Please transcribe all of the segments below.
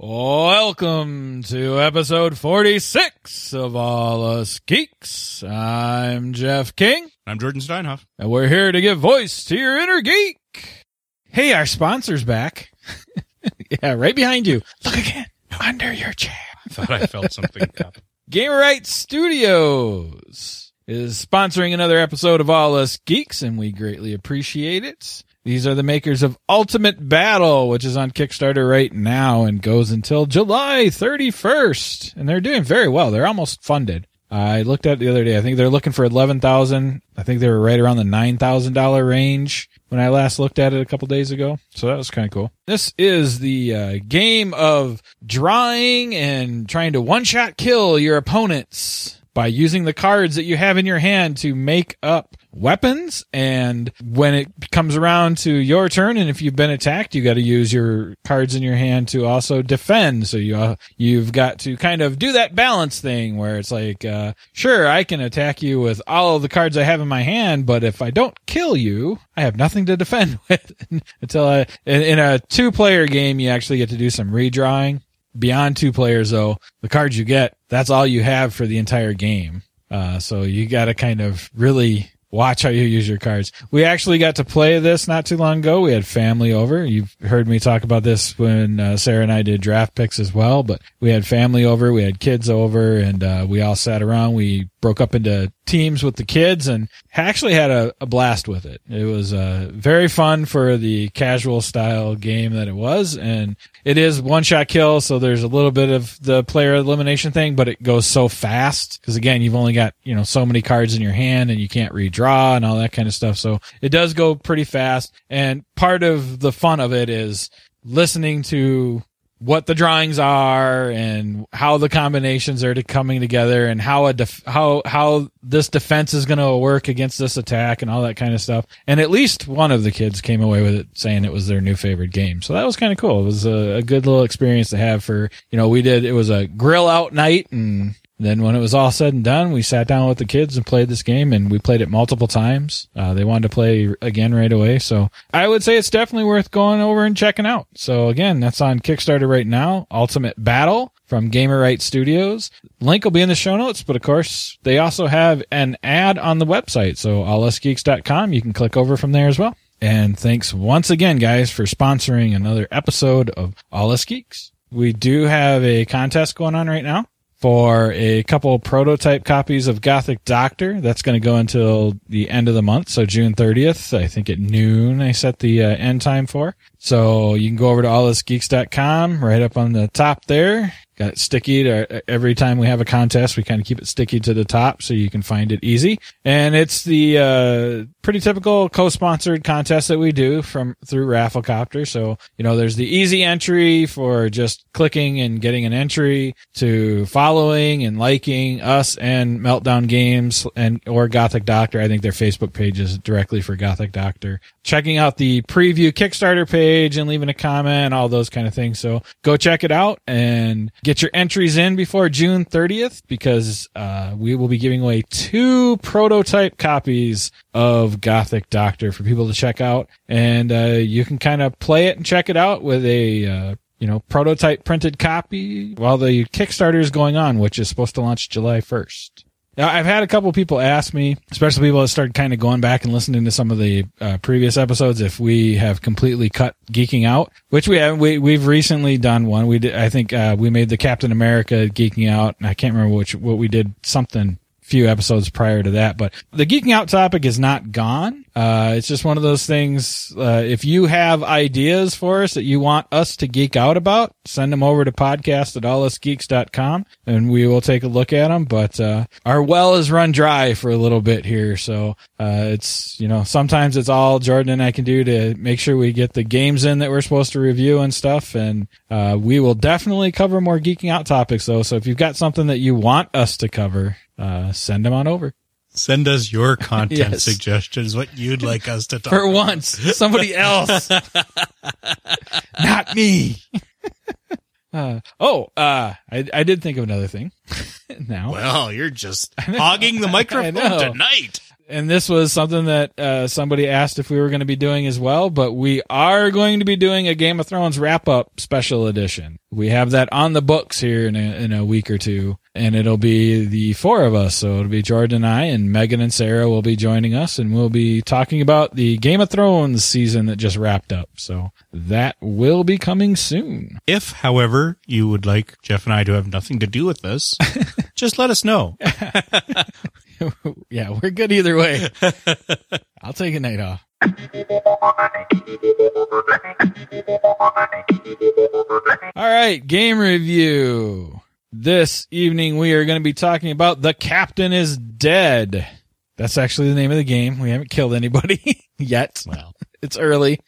Welcome to episode 46 of All Us Geeks. I'm Jeff King, I'm Jordan Steinhoff. and we're here to give voice to your inner geek. Hey, our sponsor's back. yeah, right behind you. Look again, under your chair. I thought I felt something happen. Gamer Rights Studios is sponsoring another episode of All Us Geeks, and we greatly appreciate it. These are the makers of Ultimate Battle, which is on Kickstarter right now and goes until July 31st. And they're doing very well. They're almost funded. I looked at it the other day. I think they're looking for 11,000. I think they were right around the $9,000 range when I last looked at it a couple days ago. So that was kind of cool. This is the uh, game of drawing and trying to one shot kill your opponents by using the cards that you have in your hand to make up weapons. And when it comes around to your turn, and if you've been attacked, you got to use your cards in your hand to also defend. So you uh, you've got to kind of do that balance thing where it's like, uh, sure, I can attack you with all of the cards I have in my hand, but if I don't kill you, I have nothing to defend with until I. In, in a two player game, you actually get to do some redrawing. Beyond two players, though, the cards you get, that's all you have for the entire game. Uh, so you got to kind of really watch how you use your cards. We actually got to play this not too long ago. We had family over. You've heard me talk about this when uh, Sarah and I did draft picks as well, but we had family over, we had kids over, and uh, we all sat around. We broke up into teams with the kids and actually had a, a blast with it. It was uh, very fun for the casual style game that it was, and it is one shot kill, so there's a little bit of the player elimination thing, but it goes so fast because again, you've only got you know so many cards in your hand and you can't redraw and all that kind of stuff. So it does go pretty fast, and part of the fun of it is listening to what the drawings are and how the combinations are to coming together and how a def- how how this defense is going to work against this attack and all that kind of stuff. And at least one of the kids came away with it saying it was their new favorite game. So that was kind of cool. It was a, a good little experience to have for you know we did it was a grill out night and then when it was all said and done, we sat down with the kids and played this game and we played it multiple times. Uh, they wanted to play again right away. So I would say it's definitely worth going over and checking out. So again, that's on Kickstarter right now. Ultimate Battle from Gamer Right Studios. Link will be in the show notes, but of course they also have an ad on the website. So allusgeeks.com. You can click over from there as well. And thanks once again, guys, for sponsoring another episode of All Us Geeks. We do have a contest going on right now for a couple prototype copies of Gothic Doctor. That's going to go until the end of the month, so June 30th. I think at noon I set the uh, end time for. So you can go over to allusgeeks.com right up on the top there. Got it sticky to every time we have a contest, we kind of keep it sticky to the top so you can find it easy. And it's the uh, pretty typical co-sponsored contest that we do from through Rafflecopter. So you know, there's the easy entry for just clicking and getting an entry to following and liking us and Meltdown Games and or Gothic Doctor. I think their Facebook page is directly for Gothic Doctor. Checking out the preview Kickstarter page and leaving a comment, all those kind of things. So go check it out and get your entries in before June 30th because uh, we will be giving away two prototype copies of Gothic Doctor for people to check out, and uh, you can kind of play it and check it out with a uh, you know prototype printed copy while the Kickstarter is going on, which is supposed to launch July 1st. Now, I've had a couple people ask me, especially people that started kind of going back and listening to some of the uh, previous episodes, if we have completely cut geeking out, which we have. We we've recently done one. We did. I think uh, we made the Captain America geeking out. I can't remember which what we did. Something few episodes prior to that, but the geeking out topic is not gone. Uh, it's just one of those things. Uh, if you have ideas for us that you want us to geek out about, send them over to podcast at allusgeeks.com and we will take a look at them. But, uh, our well is run dry for a little bit here. So, uh, it's, you know, sometimes it's all Jordan and I can do to make sure we get the games in that we're supposed to review and stuff. And, uh, we will definitely cover more geeking out topics though. So if you've got something that you want us to cover, uh, send them on over. Send us your content Yes. suggestions, what you'd like us to talk For once, somebody else, not me. uh, oh, uh, I, I did think of another thing. now, Well, you're just hogging the microphone tonight. And this was something that uh, somebody asked if we were going to be doing as well, but we are going to be doing a Game of Thrones wrap up special edition. We have that on the books here in a, in a week or two, and it'll be the four of us. So it'll be Jordan and I, and Megan and Sarah will be joining us, and we'll be talking about the Game of Thrones season that just wrapped up. So that will be coming soon. If, however, you would like Jeff and I to have nothing to do with this, just let us know. yeah, we're good either way. I'll take a night off. All right, game review. This evening we are going to be talking about The Captain is Dead. That's actually the name of the game. We haven't killed anybody yet. Well, It's early.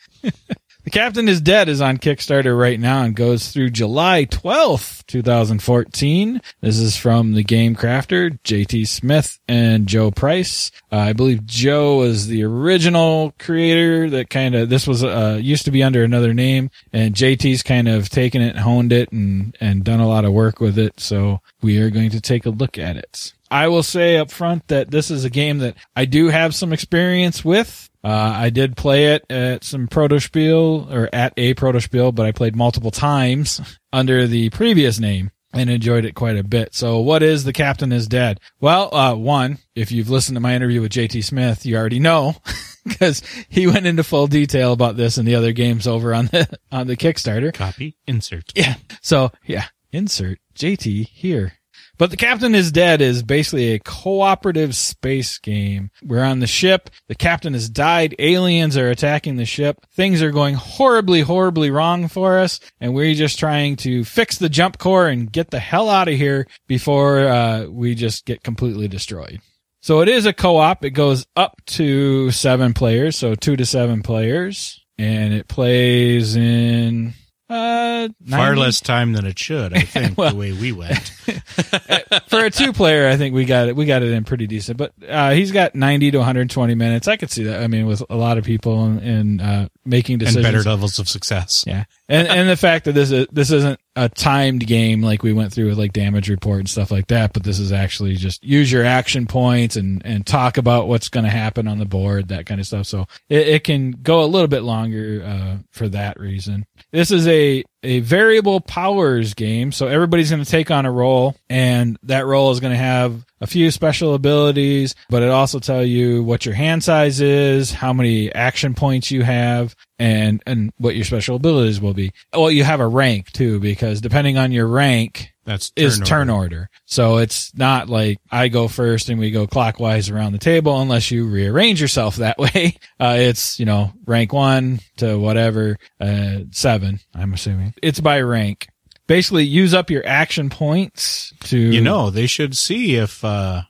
The Captain is Dead is on Kickstarter right now and goes through July 12th, 2014. This is from the game crafter, JT Smith and Joe Price. Uh, I believe Joe was the original creator that kind of, this was, uh, used to be under another name and JT's kind of taken it, honed it and, and done a lot of work with it. So we are going to take a look at it. I will say up front that this is a game that I do have some experience with. Uh, I did play it at some Protospiel or at a Protospiel, but I played multiple times under the previous name and enjoyed it quite a bit. So what is The Captain is Dead? Well, uh, one, if you've listened to my interview with JT Smith, you already know because he went into full detail about this and the other games over on the, on the Kickstarter. copy, insert. Yeah. So yeah, insert JT here. But the captain is dead is basically a cooperative space game. We're on the ship. The captain has died. Aliens are attacking the ship. Things are going horribly, horribly wrong for us. And we're just trying to fix the jump core and get the hell out of here before, uh, we just get completely destroyed. So it is a co-op. It goes up to seven players. So two to seven players and it plays in, uh, Far 90 less time than it should, I think, Well- the way we went. for a two player, I think we got it. We got it in pretty decent. But uh, he's got ninety to one hundred twenty minutes. I could see that. I mean, with a lot of people and, and uh, making and decisions. better levels of success. yeah, and and the fact that this is this isn't a timed game like we went through with like damage report and stuff like that. But this is actually just use your action points and and talk about what's going to happen on the board, that kind of stuff. So it, it can go a little bit longer uh, for that reason. This is a a variable powers game, so everybody's going to take on a role, and that role is going to have a few special abilities, but it also tell you what your hand size is, how many action points you have, and and what your special abilities will be. Well, you have a rank too, because depending on your rank That's is turn turn order. order. So it's not like I go first and we go clockwise around the table unless you rearrange yourself that way. Uh, it's, you know, rank one to whatever, uh, seven, I'm assuming. It's by rank. Basically use up your action points to, You know, they should see if, uh,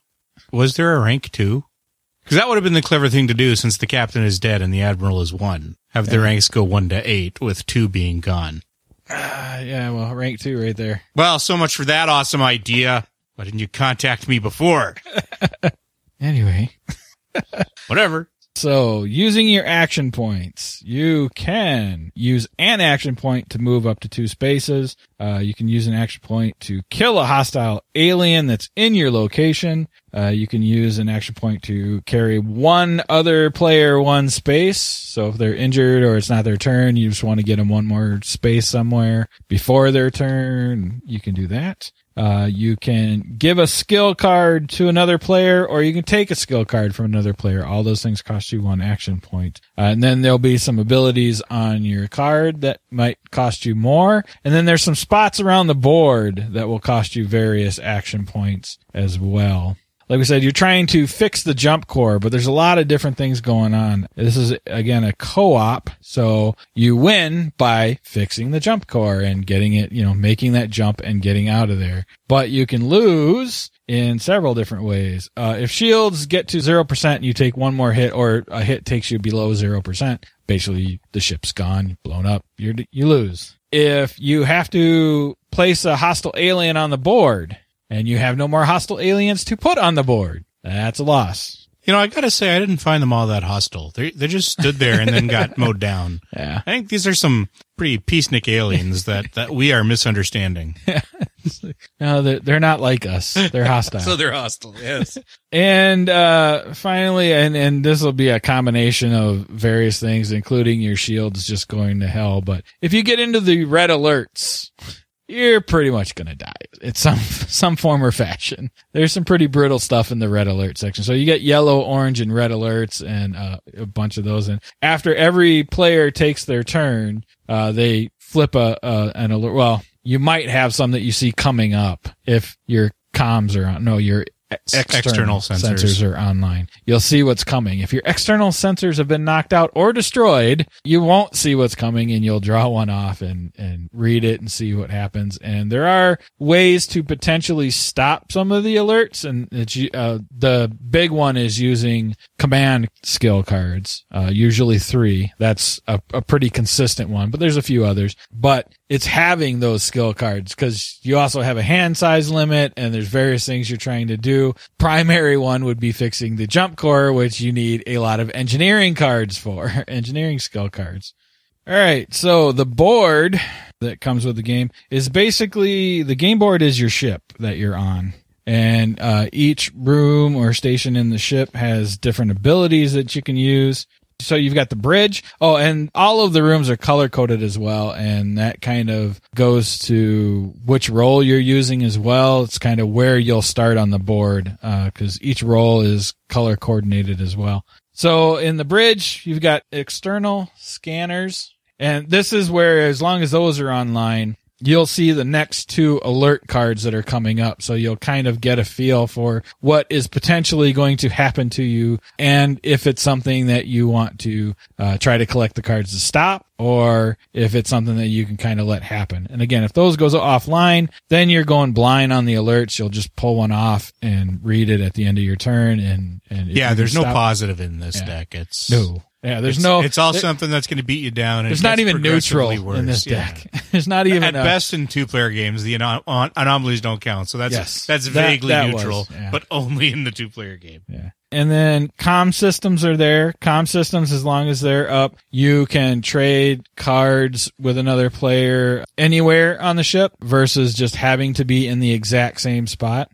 was there a rank two? Because that would have been the clever thing to do since the captain is dead and the admiral is one. Have the ranks go one to eight with two being gone. Uh, yeah, well, rank two right there. Well, so much for that awesome idea. Why didn't you contact me before? Anyway. Whatever. So, using your action points, you can use an action point to move up to two spaces. Uh, you can use an action point to kill a hostile alien that's in your location. Uh, you can use an action point to carry one other player one space. So if they're injured or it's not their turn, you just want to get them one more space somewhere before their turn. You can do that. Uh, you can give a skill card to another player, or you can take a skill card from another player. All those things cost you one action point. Uh, and then there'll be some abilities on your card that might cost you more. And then there's some spots around the board that will cost you various action points as well like we said, you're trying to fix the jump core, but there's a lot of different things going on. This is again a co-op, so you win by fixing the jump core and getting it, you know, making that jump and getting out of there. But you can lose in several different ways. Uh, if shields get to 0%, and you take one more hit or a hit takes you below 0%. Basically, the ship's gone, blown up, you you lose. If you have to place a hostile alien on the board, and you have no more hostile aliens to put on the board. That's a loss. You know, I gotta say, I didn't find them all that hostile. They they just stood there and then got mowed down. Yeah. I think these are some pretty peacenik aliens that, that we are misunderstanding. No, they're, they're not like us. They're hostile. So they're hostile, yes. and uh, finally, and and this will be a combination of various things, including your shields just going to hell. But if you get into the red alerts, you're pretty much going to die. It's some, some form or fashion. There's some pretty brutal stuff in the red alert section. So you get yellow, orange, and red alerts and uh, a bunch of those. And after every player takes their turn, uh, they flip a, a, an alert. Well, you might have some that you see coming up if your comms are on. No, your external, External sensors. sensors. are online. You'll see what's coming. If your external sensors have been knocked out or destroyed, you won't see what's coming and you'll draw one off and, and read it and see what happens. And there are ways to potentially stop some of the alerts. And it's, uh, the big one is using command skill cards, uh, usually three. That's a, a pretty consistent one, but there's a few others. But it's having those skill cards because you also have a hand size limit and there's various things you're trying to do. Primary one would be fixing the jump core, which you need a lot of engineering cards for, engineering skill cards. All right. So the board that comes with the game is basically the game board is your ship that you're on. And uh, each room or station in the ship has different abilities that you can use. So you've got the bridge. Oh, and all of the rooms are color coded as well. And that kind of goes to which role you're using as well. It's kind of where you'll start on the board, uh, cause each role is color coordinated as well. So in the bridge, you've got external scanners. And this is where, as long as those are online, you'll see the next two alert cards that are coming up. So you'll kind of get a feel for what is potentially going to happen to you and if it's something that you want to uh, try to collect the cards to stop or if it's something that you can kind of let happen. And again, if those goes offline, then you're going blind on the alerts. You'll just pull one off and read it at the end of your turn. And, and Yeah, there's no stop- positive in this Yeah. deck. It's No. Yeah, there's it's, no. It's all there- something that's going to beat you down. There's not even neutral worse. in this Yeah. deck. There's not even At a- best, in two-player games, the anom- anomalies don't count. So that's Yes. that's vaguely that was, neutral, yeah. but only in the two-player game. Yeah. And then com systems are there. Com systems, as long as they're up, you can trade cards with another player anywhere on the ship versus just having to be in the exact same spot.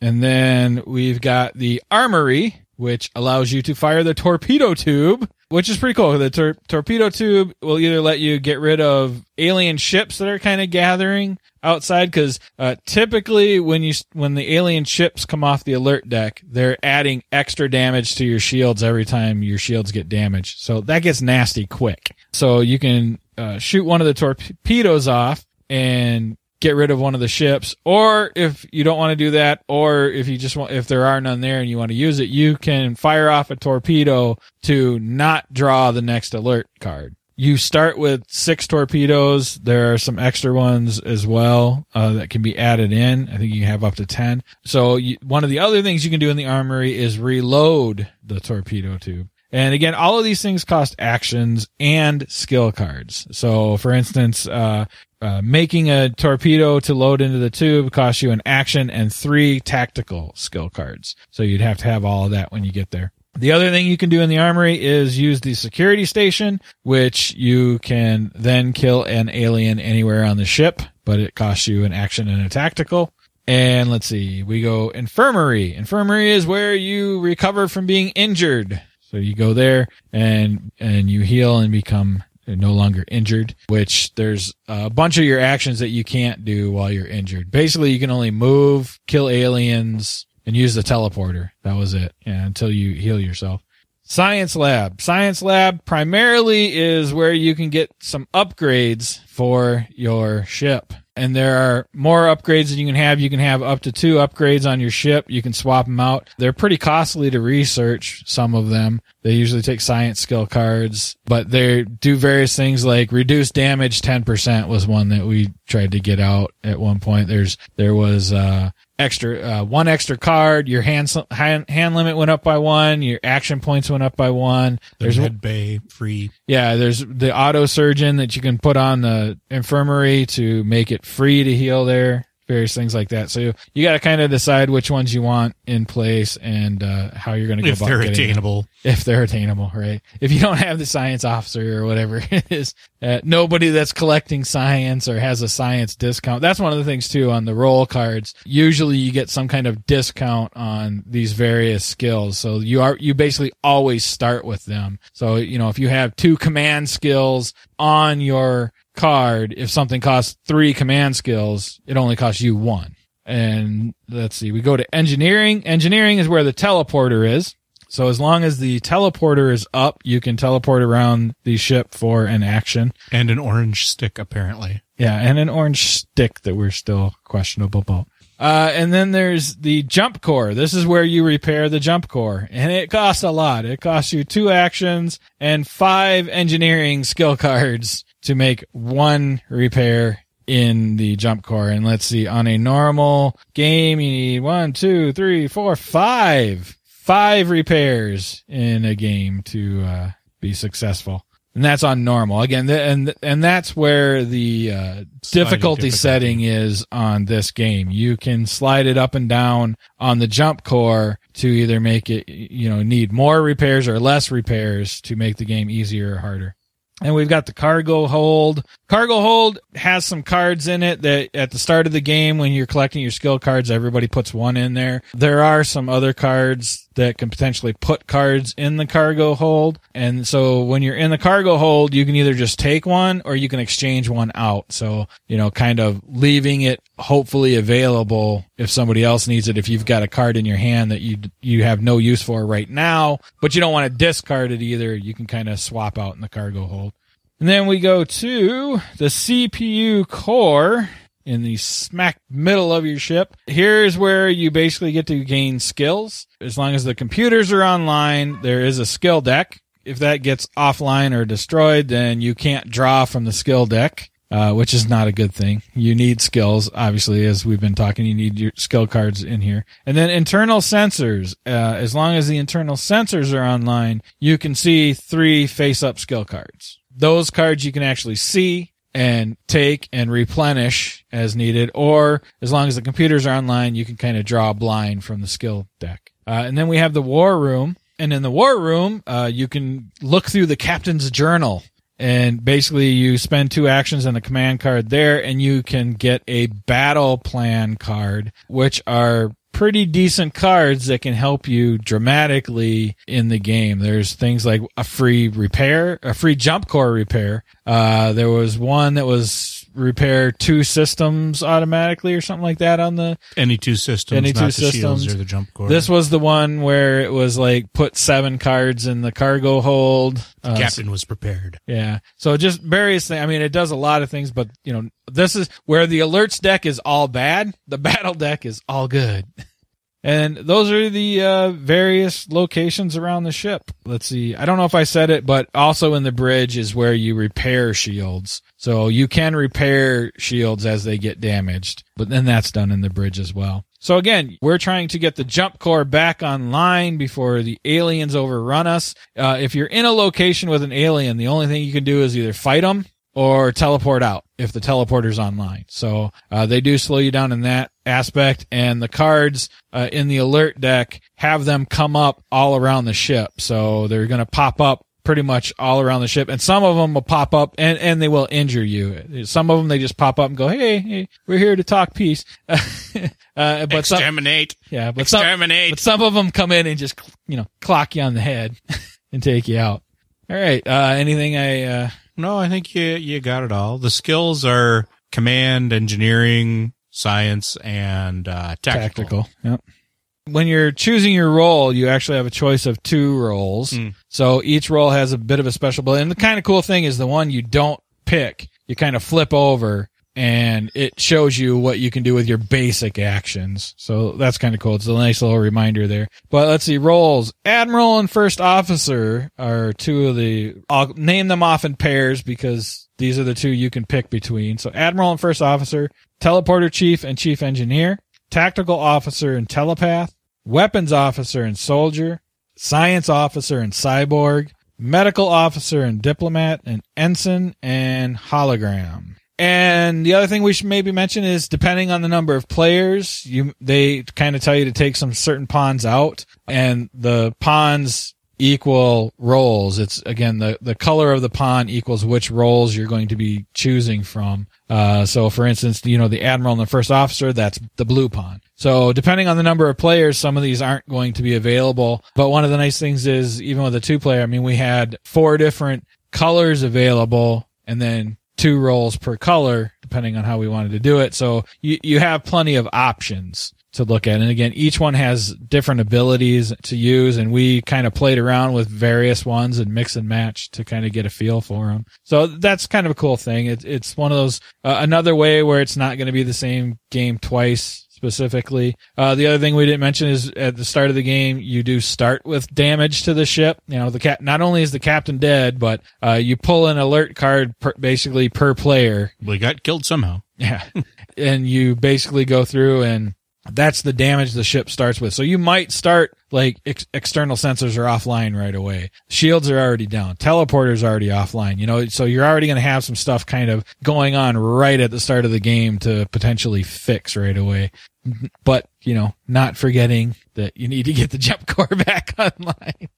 And then we've got the armory, which allows you to fire the torpedo tube, which is pretty cool. The tor- torpedo tube will either let you get rid of alien ships that are kind of gathering outside because uh, typically when you when the alien ships come off the alert deck, they're adding extra damage to your shields every time your shields get damaged. So that gets nasty quick. So you can uh, shoot one of the torpedoes off and get rid of one of the ships or if you don't want to do that or if you just want if there are none there and you want to use it you can fire off a torpedo to not draw the next alert card. You start with six torpedoes. There are some extra ones as well uh, that can be added in. I think you have up to 10 so you, one of the other things you can do in the armory is reload the torpedo tube and again, all of these things cost actions and skill cards. So, for instance, uh, uh, making a torpedo to load into the tube costs you an action and three tactical skill cards. So you'd have to have all of that when you get there. The other thing you can do in the armory is use the security station, which you can then kill an alien anywhere on the ship, but it costs you an action and a tactical. And let's see, we go infirmary. Infirmary is where you recover from being injured. So you go there and, and you heal and become no longer injured, which there's a bunch of your actions that you can't do while you're injured. Basically, you can only move, kill aliens, and use the teleporter. That was it. Yeah, until you heal yourself. Science lab. Science lab primarily is where you can get some upgrades for your ship. And there are more upgrades that you can have. You can have up to two upgrades on your ship. You can swap them out. They're pretty costly to research, some of them. They usually take science skill cards, but they do various things like reduce damage 10% was one that we tried to get out at one point. There's, there was, uh, extra uh, one extra card. Your hand, hand hand limit went up by one. Your action points went up by one. There's med bay free. Yeah, there's the auto surgeon that you can put on the infirmary to make it free to heal there various things like that. So you got to kind of decide which ones you want in place and uh, how you're going to go if about they're getting attainable. Them. If they're attainable, right? If you don't have the science officer or whatever it is, uh, nobody that's collecting science or has a science discount. That's one of the things too on the role cards. Usually you get some kind of discount on these various skills. So you are, you basically always start with them. So, you know, if you have two command skills on your card, if something costs three command skills, it only costs you one. And let's see, we go to engineering. Engineering is where the teleporter is. So as long as the teleporter is up, you can teleport around the ship for an action. And an orange stick, apparently. Yeah, and an orange stick that we're still questionable about. Uh, and then there's the jump core. This is where you repair the jump core. And it costs a lot. It costs you two actions and five engineering skill cards to make one repair in the jump core. And let's see, on a normal game, you need one, two, three, four, five, five repairs in a game to uh, be successful. And that's on normal again, th- and and that's where the uh, difficulty, difficulty. setting is on this game. You can slide it up and down on the jump core to either make it, you know, need more repairs or less repairs to make the game easier or harder. And we've got the cargo hold. Cargo hold has some cards in it that at the start of the game, when you're collecting your skill cards, everybody puts one in there. There are some other cards that can potentially put cards in the cargo hold. And so when you're in the cargo hold, you can either just take one or you can exchange one out. So, you know, kind of leaving it hopefully available if somebody else needs it. If you've got a card in your hand that you, you have no use for right now, but you don't want to discard it either, you can kind of swap out in the cargo hold. And then we go to the CPU core in the smack middle of your ship. Here's where you basically get to gain skills. As long as the computers are online, there is a skill deck. If that gets offline or destroyed, then you can't draw from the skill deck. Uh, which is not a good thing. You need skills, obviously, as we've been talking. You need your skill cards in here, and then internal sensors. Uh, as long as the internal sensors are online, you can see three face-up skill cards those cards you can actually see and take and replenish as needed, or as long as the computers are online, you can kind of draw a blind from the skill deck. Uh, and then we have the war room. And in the war room, uh, you can look through the captain's journal. And basically, you spend two actions on the command card there, and you can get a battle plan card, which are pretty decent cards that can help you dramatically in the game. There's things like a free repair, a free jump core repair. Uh, there was one that was repair two systems automatically or something like that on the Any two systems, Any not two the shields systems. or the jump core. this was the one where it was like put seven cards in the cargo hold. Uh, captain was prepared. yeah. So just various things. I mean, it does a lot of things, but you know, this is where the alerts deck is all bad. The battle deck is all good. And those are the uh, various locations around the ship. Let's see. I don't know if I said it, but also in the bridge is where you repair shields. So you can repair shields as they get damaged, but then that's done in the bridge as well. So again, we're trying to get the jump core back online before the aliens overrun us. Uh, if you're in a location with an alien, the only thing you can do is either fight them or teleport out if the teleporter's online. So uh, they do slow you down in that aspect, and the cards uh, in the alert deck have them come up all around the ship. So they're going to pop up pretty much all around the ship, and some of them will pop up and and they will injure you. Some of them they just pop up and go, "Hey, hey we're here to talk peace." uh, but some, Exterminate. yeah, but some, Exterminate. but some of them come in and just you know clock you on the head and take you out. All right. Uh, anything I uh, No, I think you you got it all. The skills are command, engineering, science, and uh, tactical. tactical? Yep. When you're choosing your role, you actually have a choice of two roles. Mm. So each role has a bit of a special ability. And the kind of cool thing is the one you don't pick, you kind of flip over and it shows you what you can do with your basic actions. So that's kind of cool. It's a nice little reminder there. But let's see, roles. Admiral and First Officer are two of the, I'll name them off in pairs because these are the two you can pick between. So Admiral and First Officer, Teleporter Chief and Chief Engineer, Tactical Officer and Telepath, Weapons Officer and Soldier, Science Officer and Cyborg, Medical Officer and Diplomat, and Ensign and Hologram. And the other thing we should maybe mention is depending on the number of players, you they kind of tell you to take some certain pawns out, and the pawns equal roles. It's again the the color of the pawn equals which roles you're going to be choosing from. Uh, so for instance, you know the admiral and the first officer, that's the blue pawn. So depending on the number of players, some of these aren't going to be available. But one of the nice things is even with a two player, I mean, we had four different colors available, and then two roles per color, depending on how we wanted to do it. So you, you have plenty of options to look at. And again, each one has different abilities to use and we kind of played around with various ones and mix and match to kind of get a feel for them. So that's kind of a cool thing. It, it's one of those, uh, another way where it's not going to be the same game twice specifically. Uh, the other thing we didn't mention is at the start of the game, you do start with damage to the ship. You know, the cap, not only is the captain dead, but, uh, you pull an alert card per, basically per player. We got killed somehow. Yeah. and you basically go through and that's the damage the ship starts with. So you might start like ex- external sensors are offline right away. Shields are already down. Teleporters already offline. You know, so you're already going to have some stuff kind of going on right at the start of the game to potentially fix right away. But, you know, not forgetting that you need to get the jump core back online.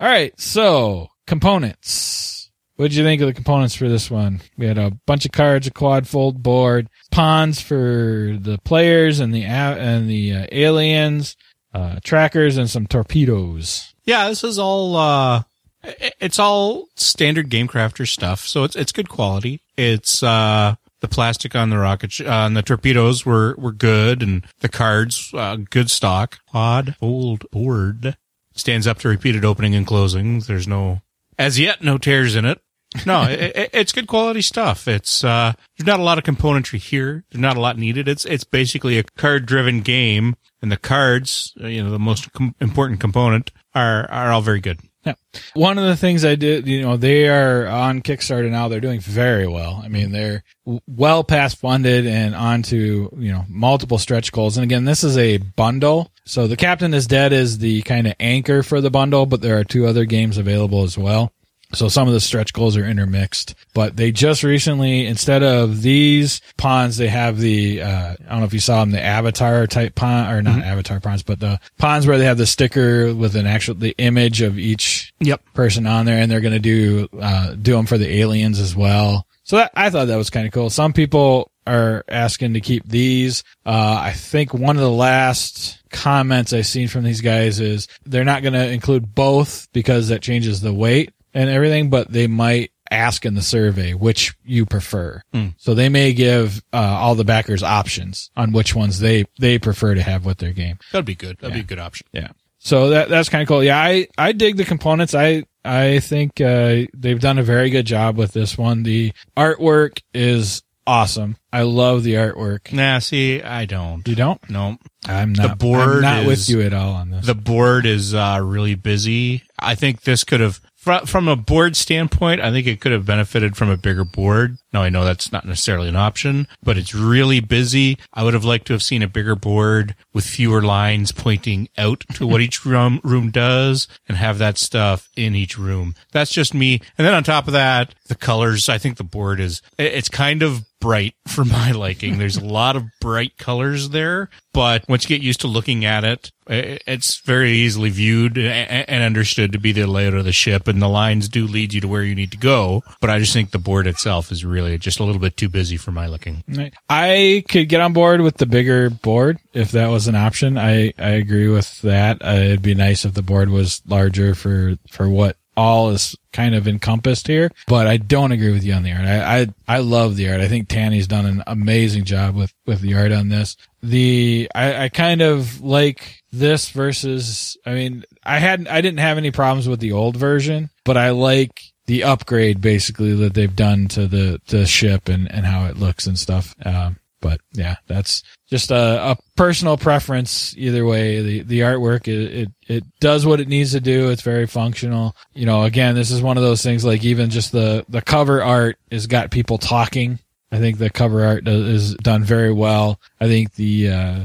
All right. So components. What did you think of the components for this one? We had a bunch of cards, a quad fold board, pawns for the players and the and the uh, aliens, uh, trackers, and some torpedoes. Yeah, this is all. uh It's all standard GameCrafter stuff, so it's it's good quality. It's uh the plastic on the rocket sh- on the torpedoes were were good, and the cards uh, good stock. Odd old board stands up to repeated opening and closing. There's no as yet no tears in it. No, it, it's good quality stuff. It's uh there's not a lot of componentry here. There's not a lot needed. It's it's basically a card driven game, and the cards, uh, you know, the most com- important component are are all very good. Yeah. One of the things I did, you know, they are on Kickstarter now. They're doing very well. I mean, they're well past funded and onto, you know, multiple stretch goals. And again, this is a bundle. So the Captain is Dead is the kind of anchor for the bundle, but there are two other games available as well. So some of the stretch goals are intermixed, but they just recently, instead of these ponds, they have the, uh, I don't know if you saw them, the avatar type pond or not avatar ponds, but the ponds where they have the sticker with an actual, the image of each Yep. person on there and they're going to do, uh, do them for the aliens as well. So that, I thought that was kind of cool. Some people are asking to keep these. Uh, I think one of the last comments I've seen from these guys is they're not going to include both because that changes the weight and everything, but they might ask in the survey which you prefer. So they may give, uh, all the backers options on which ones they, they prefer to have with their game. That'd be good. That'd be a good option. Yeah. So that that's kind of cool. Yeah, I I dig the components. I I think uh, they've done a very good job with this one. The artwork is awesome. I love the artwork. Nah, see, I don't. You don't? No, I'm not. The board I'm not with you at all on this. the board is uh, really busy. I think this could have, fr- from a board standpoint, I think it could have benefited from a bigger board. Now I know that's not necessarily an option, but it's really busy. I would have liked to have seen a bigger board with fewer lines pointing out to what each room room does, and have that stuff in each room. That's just me. And then on top of that, the colors. I think the board is it's kind of bright for my liking. There's a lot of bright colors there, but once you get used to looking at it, It's very easily viewed and understood to be the layout of the ship, and the lines do lead you to where you need to go. But I just think the board itself is really just a little bit too busy for my. Right. I could get on board with the bigger board if that was an option. I, I agree with that. Uh, it'd be nice if the board was larger for, for what all is kind of encompassed here, but I don't agree with you on the art. I, I, I love the art. I think Tanny's done an amazing job with, with the art on this. The, I, I kind of like this versus, I mean, I hadn't, I didn't have any problems with the old version, but I like the upgrade basically that they've done to the, the ship and, and how it looks and stuff. Um, but yeah, that's just a, a personal preference. Either way, the, the artwork, it, it, it does what it needs to do. It's very functional. You know, again, this is one of those things like even just the, the cover art has got people talking. I think the cover art does, is done very well. I think the, uh,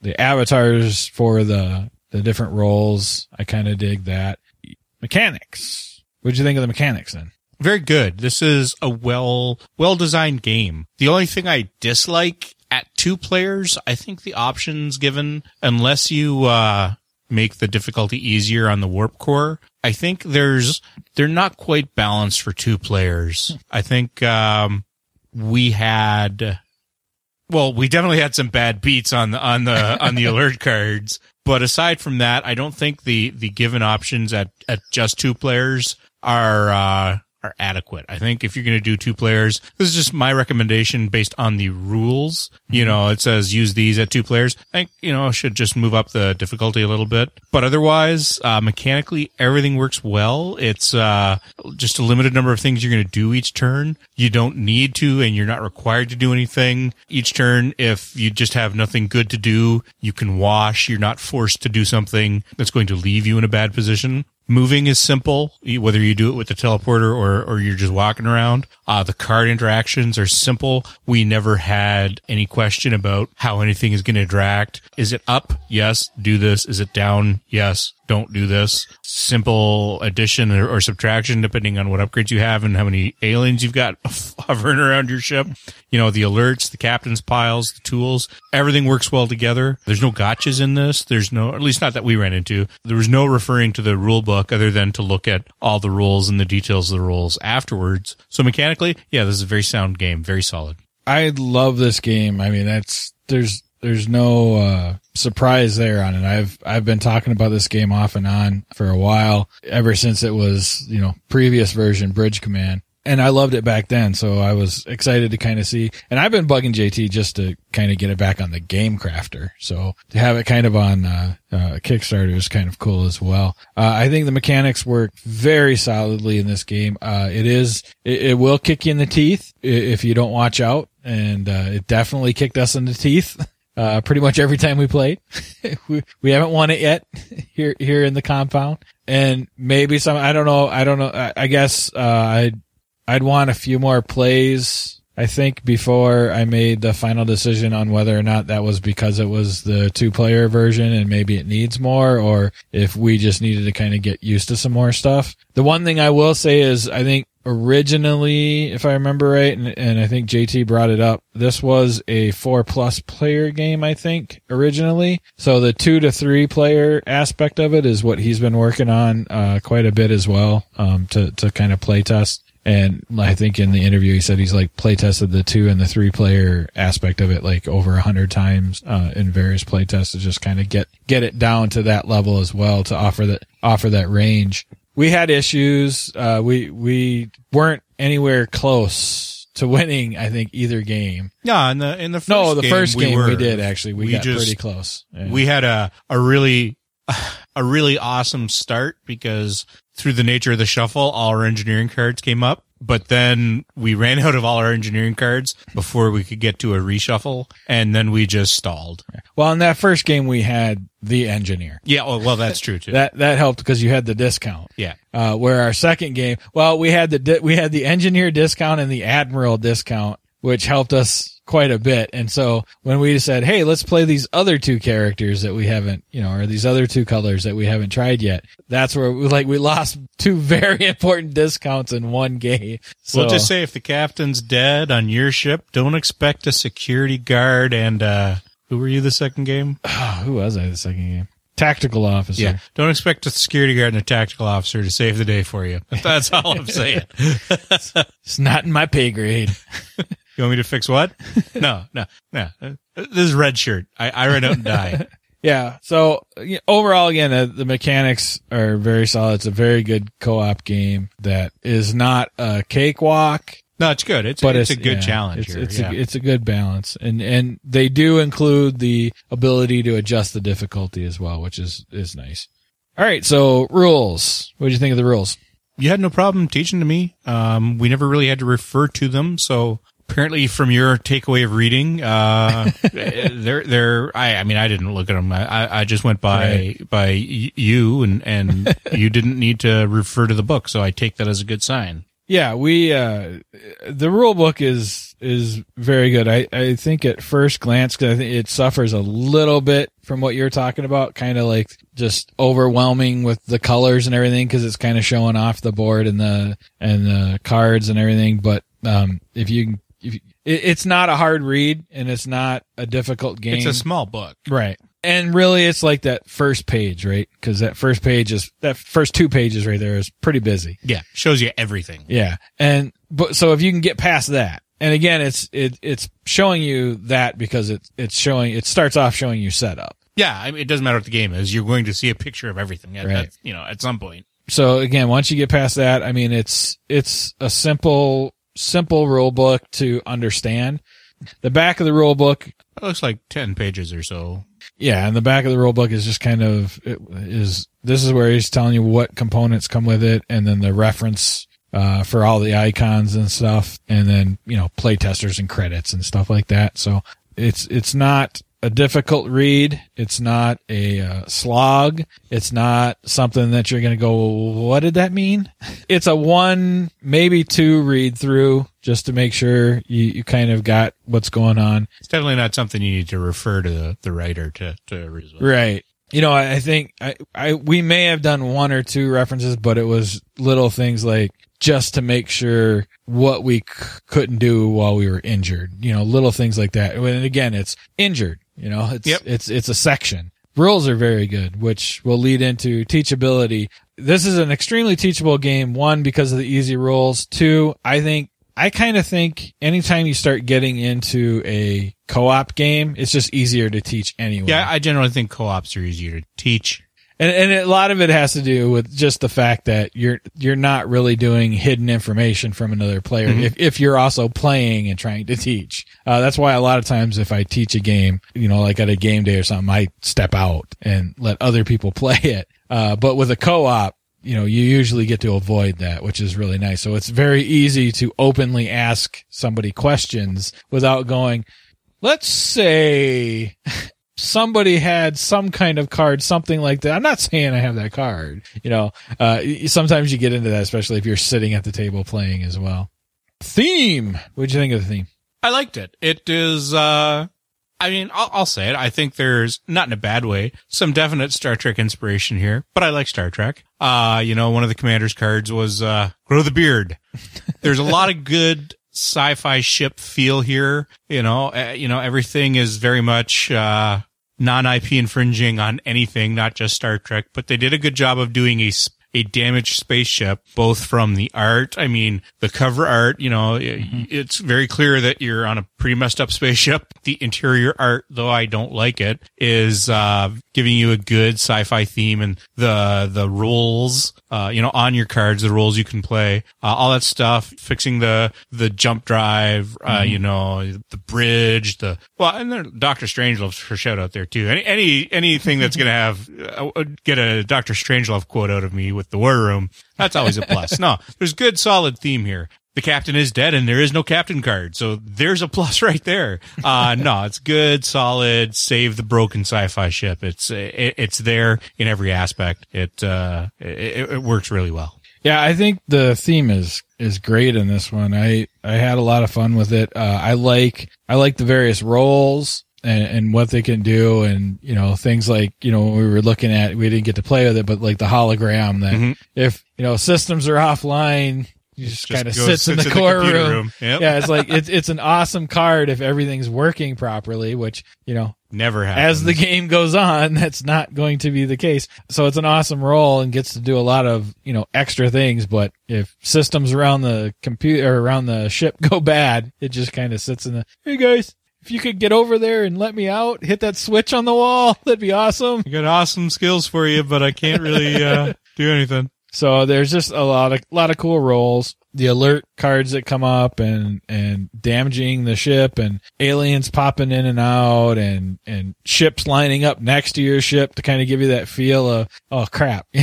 the avatars for the, the different roles, I kind of dig that. Mechanics. What'd you think of the mechanics then? Very good. This is a well well designed game. The only thing I dislike at two players, I think the options given, unless you uh, make the difficulty easier on the warp core, I think there's they're not quite balanced for two players. I think um, we had well, we definitely had some bad beats on the on the on the alert cards. But aside from that, I don't think the the given options at at just two players are uh are adequate. I think if you're going to do two players, this is just my recommendation based on the rules. You know, it says use these at two players. I think, you know, should just move up the difficulty a little bit. But otherwise, uh, mechanically, everything works well. It's, uh, just a limited number of things you're going to do each turn. You don't need to and you're not required to do anything each turn. If you just have nothing good to do, you can wash. You're not forced to do something that's going to leave you in a bad position. Moving is simple, whether you do it with the teleporter or, or you're just walking around. Uh, the card interactions are simple. We never had any question about how anything is going to interact. Is it up? Yes. Do this. Is it down? Yes. Don't do this. Simple addition or, or subtraction, depending on what upgrades you have and how many aliens you've got hovering around your ship. You know, the alerts, the captain's piles, the tools, everything works well together. There's no gotchas in this. There's no, at least not that we ran into. There was no referring to the rule book other than to look at all the rules and the details of the rules afterwards. So mechanically, yeah, this is a very sound game, very solid. I love this game. I mean, that's there's there's no uh, surprise there on it. I've I've been talking about this game off and on for a while, ever since it was you know previous version Bridge Command, and I loved it back then. So I was excited to kind of see. And I've been bugging JT just to kind of get it back on the Game Crafter. So to have it kind of on uh, uh, Kickstarter is kind of cool as well. Uh, I think the mechanics work very solidly in this game. Uh, it is it, it will kick you in the teeth if you don't watch out, and uh, it definitely kicked us in the teeth. Uh, pretty much every time we played, we, we haven't won it yet here, here in the compound. And maybe some, I don't know. I don't know. I, I guess, uh, I'd, I'd want a few more plays, I think, before I made the final decision on whether or not that was because it was the two player version and maybe it needs more or if we just needed to kind of get used to some more stuff. The one thing I will say is I think originally, if I remember right, and, and I think JT brought it up, this was a four plus player game, I think, originally. So the two to three player aspect of it is what he's been working on, uh, quite a bit as well, um, to, to kind of play test. And I think in the interview he said he's like play tested the two and the three player aspect of it like over a hundred times uh, in various play tests to just kind of get get it down to that level as well to offer that offer that range. We had issues. Uh, we we weren't anywhere close to winning. I think either game. Yeah, in the in the first No, the game, first game we were. did actually. We, we got just- pretty close. Yeah. we had a a really a really awesome start because through the nature of the shuffle, all our engineering cards came up. But then we ran out of all our engineering cards before we could get to a reshuffle, and then we just stalled. well, in that first game we had the engineer. Yeah, well, well that's true too. That that helped because you had the discount. yeah, Uh, where our second game, well, we had the di- we had the engineer discount and the admiral discount, which helped us quite a bit. And so when we said, "Hey, let's play these other two characters that we haven't, you know, or these other two colors that we haven't tried yet," that's where we like we lost two very important discounts in one game. So we'll just say if the captain's dead on your ship, don't expect a security guard and uh who were you the second game? who was I the second game? tactical officer. Yeah. Don't expect a security guard and a tactical officer to save the day for you. That's all I'm saying. It's not in my pay grade. You want me to fix what? No, no, no. This is red shirt. I, I run out and die. Yeah. So overall, again, uh, the mechanics are very solid. It's a very good co-op game that is not a cakewalk, No, it's good. It's, but it's, it's, a good yeah, challenge It's, it's, yeah. a, it's a good balance, and and they do include the ability to adjust the difficulty as well, which is is nice. All right. So rules. What do you think of the rules? you had no problem teaching to me. Um, we never really had to refer to them. So apparently from your takeaway of reading, uh, they're, they're, I, I mean, I didn't look at them. I, I- just went by, Right. by you and, and you didn't need to refer to the book. So I take that as a good sign. Yeah, we uh the rule book is is very good. I I think at first glance 'cause I think it suffers a little bit from what you're talking about, kind of like just overwhelming with the colors and everything because it's kind of showing off the board and the and the cards and everything. But um, if you if you, it, it's not a hard read and it's not a difficult game. It's a small book. Right. And really, it's like that first page, right? Because that first page is that first two pages right there is pretty busy. Yeah. Shows you everything. Yeah. And, but, so if you can get past that, and again, it's, it, it's showing you that because it's, it's showing, it starts off showing you setup. Yeah. I mean, it doesn't matter what the game is. You're going to see a picture of everything at, Right. at, you know, at some point. So again, once you get past that, I mean, it's, it's a simple, simple rule book to understand. The back of the rule book It looks like 10 pages or so. Yeah, and the back of the rule book is just kind of it is this is where he's telling you what components come with it, and then the reference uh, for all the icons and stuff, and then you know play testers and credits and stuff like that. So it's it's not a difficult read. It's not a uh, slog. It's not something that you're going to go, what did that mean? It's a one, maybe two read through just to make sure you, you kind of got what's going on. It's definitely not something you need to refer to the, the writer to, to resolve. Right. You know, I I think I, I we may have done one or two references, but it was little things like just to make sure what we c- couldn't do while we were injured. You know, little things like that. And again, it's injured. You know, it's Yep. it's it's a section. Rules are very good, which will lead into teachability. This is an extremely teachable game. One because of the easy rules. Two, I think I kind of think anytime you start getting into a co-op game, it's just easier to teach anyway. Yeah, I generally think co-ops are easier to teach. And, and a lot of it has to do with just the fact that you're you're not really doing hidden information from another player if, if you're also playing and trying to teach. Uh, that's why a lot of times if I teach a game, you know, like at a game day or something, I step out and let other people play it. Uh, but with a co-op, you know, you usually get to avoid that, which is really nice. So it's very easy to openly ask somebody questions without going, let's say somebody had some kind of card, something like that. I'm not saying I have that card. You know, uh, sometimes you get into that, especially if you're sitting at the table playing as well. Theme. What'd you think of the theme? I liked it. It is, uh, I mean, I'll, I'll say it. I think there's, not in a bad way, some definite Star Trek inspiration here, but I like Star Trek. Uh, you know, one of the commander's cards was, uh, grow the beard. There's a lot of good sci-fi ship feel here. You know, uh, you know, everything is very much, uh, non-IP infringing on anything, not just Star Trek, but they did a good job of doing a, s- a damaged spaceship, both from the art. I mean, the cover art, you know, i- it's very clear that you're on a pretty messed up spaceship. The interior art, though I don't like it, is, uh, giving you a good sci-fi theme and the, the rules, uh, you know, on your cards, the rules you can play, uh, all that stuff, fixing the, the jump drive, uh, you know, the bridge, the, well, and then Doctor Strangelove for shout out there too. Any, any, anything that's going to have, uh, get a Doctor Strangelove quote out of me with the war room, that's always a plus. no, there's good solid theme here. The captain is dead and there is no captain card. So there's a plus right there. Uh, no, it's good, solid, save the broken sci-fi ship. It's, it, it's there in every aspect. It, uh, it, it works really well. Yeah, I think the theme is is great in this one. I I had a lot of fun with it. Uh, I like I like the various roles and, and what they can do, and you know things like you know we were looking at we didn't get to play with it, but like the hologram that Mhm. if you know systems are offline, He just, Just kind of goes- sits in the in core computer room. room. Yep. Yeah, it's like it's it's an awesome card if everything's working properly, which you know Never happens. as the game goes on, that's not going to be the case. So it's an awesome role and gets to do a lot of, you know, extra things. But if systems around the computer or around the ship go bad, it just kind of sits in the, hey guys, if you could get over there and let me out, hit that switch on the wall, that'd be awesome. I got awesome skills for you, but I can't really uh, do anything. So there's just a lot of, lot of cool roles. The alert cards that come up and, and damaging the ship and aliens popping in and out and, and ships lining up next to your ship to kind of give you that feel of, oh crap.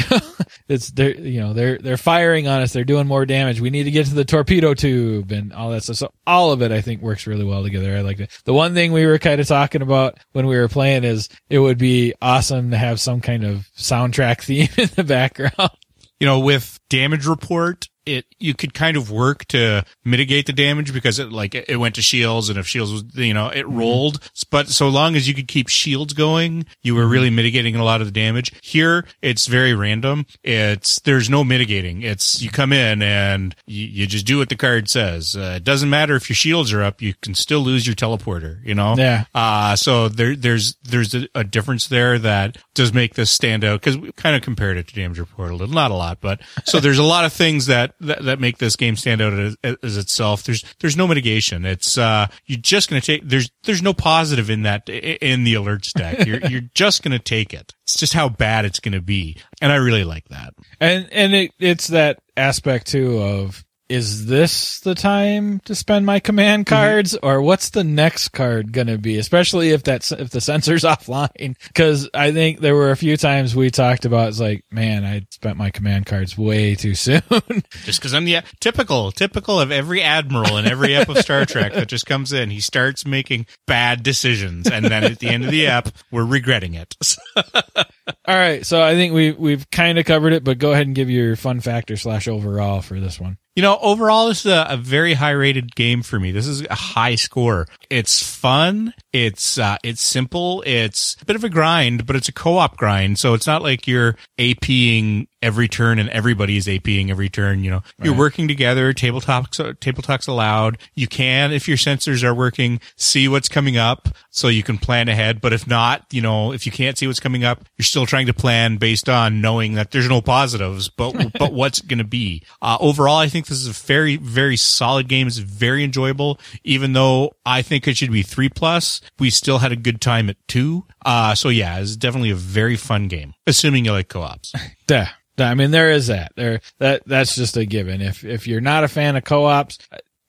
It's, they're, you know, they're, they're firing on us. They're doing more damage. We need to get to the torpedo tube and all that stuff. So all of it, I think works really well together. I like it. The one thing we were kind of talking about when we were playing is it would be awesome to have some kind of soundtrack theme in the background. You know, with damage report, it you could kind of work to mitigate the damage because it like it went to shields and if shields was you know it rolled. But so long as you could keep shields going you were really mitigating a lot of the damage. Here it's very random. It's there's no mitigating. It's you come in and you, you just do what the card says. Uh, it doesn't matter if your shields are up you can still lose your teleporter you know? Yeah. uh, so there, there's, there's a, a difference there that does make this stand out because we kind of compared it to Damage Report a little, not a lot, but so there's a lot of things that, that, that make this game stand out as, as itself. There's, there's no mitigation. It's, uh, you're just to take, there's, there's no positive in that, in the alert stack. You're, you're just to take it. It's just how bad it's to be. And I really like that. And and it it's that aspect too of is this the time to spend my command mm-hmm. cards or what's the next card going to be especially if that's if the sensor's offline cuz I think there were a few times we talked about it's like man I spent my command cards way too soon Just because I'm the typical, typical of every admiral in every ep of Star Trek that just comes in. He starts making bad decisions, and then at the end of the ep, we're regretting it. all right so I think we we've kind of covered it but go ahead and give your fun factor slash overall for this one You know, overall, this is a, a very high rated game for me. This is a high score. It's fun. It's, uh, it's simple. It's a bit of a grind, but it's a co-op grind. So it's not like you're APing every turn and everybody is APing every turn. You know, you're working together. Table talks, table talks allowed. You can, if your sensors are working, see what's coming up so you can plan ahead. But if not, you know, if you can't see what's coming up, you're still trying to plan based on knowing that there's no positives, but, but what's going to be. Uh, overall, I think this is a very, very solid game. It's very enjoyable. Even though I think it should be three plus, we still had a good time at two. Uh, so yeah, it's definitely a very fun game, assuming you like co-ops. Yeah. I mean, there is that. There, that that's just a given. If if you're not a fan of co-ops,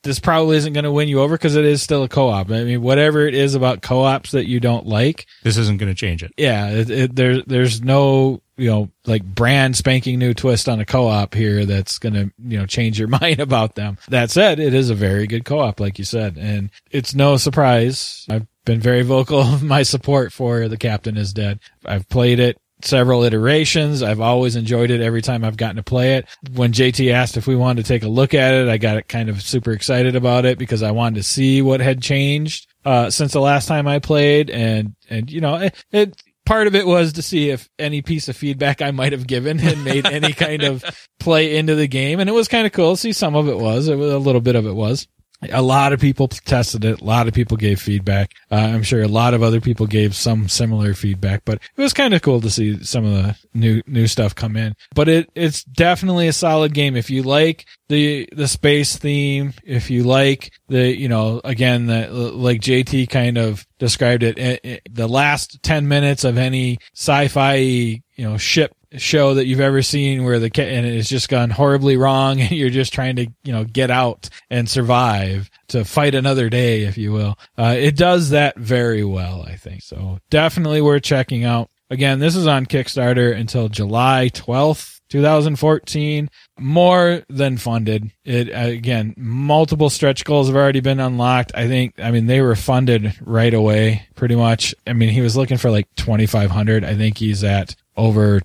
this probably isn't going to win you over because it is still a co-op. I mean, whatever it is about co-ops that you don't like, This isn't going to change it. yeah, it, it, there there's no you know like brand spanking new twist on a co-op here that's going to you know change your mind about them. That said, it is a very good co-op, like you said, and it's no surprise. I've been very vocal of my support for the Captain is Dead. I've played it several iterations. I've always enjoyed it every time I've gotten to play it. When JT asked if we wanted to take a look at it, I got kind of super excited about it because I wanted to see what had changed uh, since the last time I played, and and you know it. it Part of it was to see if any piece of feedback I might have given had made any kind of play into the game, and it was kind of cool. See, some of it was, it was a little bit of it was. A lot of people tested it. A lot of people gave feedback. Uh, I'm sure a lot of other people gave some similar feedback, but it was kind of cool to see some of the new, new stuff come in. But it, it's definitely a solid game. If you like the, the space theme, if you like the, you know, again, the, like JT kind of described it, it, it the last 10 minutes of any sci-fi, you know, ship show that you've ever seen where the and it's just gone horribly wrong and you're just trying to you know get out and survive to fight another day if you will. Uh, it does that very well i think. So definitely worth checking out. Again this is on kickstarter until july 12th 2014 more than funded it uh, again multiple stretch goals have already been unlocked i think i mean they were funded right away pretty much i mean he was looking for like 2500 i think he's at over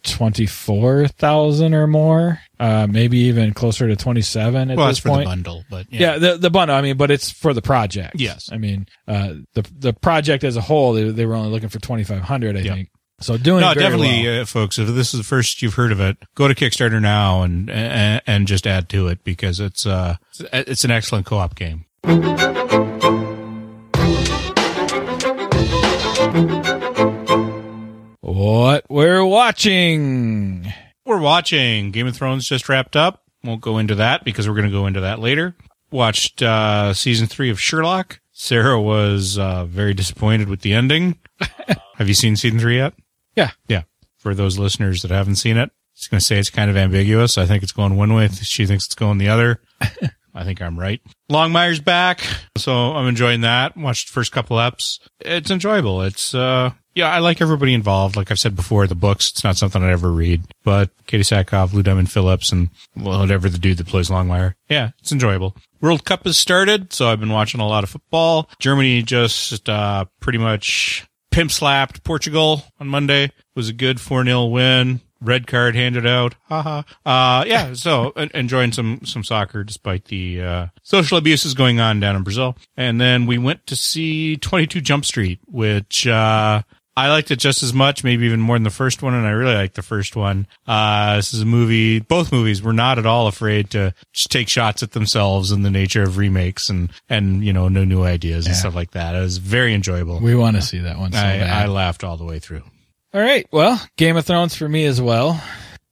24,000 or more, uh, maybe even closer to 27 at Well, this point. the bundle, but yeah. Yeah, the the bundle. I mean, but it's for the project. Yes. I mean, uh, the the project as a whole, they, they were only looking for 2,500, I Yep. think. So doing no, definitely, well. uh, folks. If this is the first you've heard of it, go to Kickstarter now and and, and just add to it because it's uh it's an excellent co-op game. what we're watching. We're watching Game of Thrones just wrapped up. Won't go into that because we're going to go into that later. Watched uh season three of Sherlock. Sarah was uh, very disappointed with the ending. Have you seen season three yet? Yeah. Yeah. For those listeners that haven't seen it, it's going to say it's kind of ambiguous. I think it's going one way. She thinks it's going the other. I think I'm right. Longmire's back, so I'm enjoying that. Watched the first couple eps. It's enjoyable. It's uh yeah, I like everybody involved. Like I've said before, the books, it's not something I'd ever read. But Katee Sackhoff, Lou Diamond Phillips, and whatever the dude that plays Longmire. Yeah, it's enjoyable. World Cup has started, so I've been watching a lot of football. Germany just uh pretty much pimp slapped Portugal on Monday. It was a good 4-0 win. Red card handed out. Haha. Uh, yeah. So enjoying some, some soccer despite the, uh, social abuses going on down in Brazil. And then we went to see 22 Jump Street, which, uh, I liked it just as much, maybe even more than the first one, and I really liked the first one. Uh, this is a movie, both movies were not at all afraid to just take shots at themselves in the nature of remakes and, and, you know, no new ideas and Yeah. stuff like that. It was very enjoyable. We want to see that one so I. I laughed all the way through. All right. Well, Game of Thrones for me as well.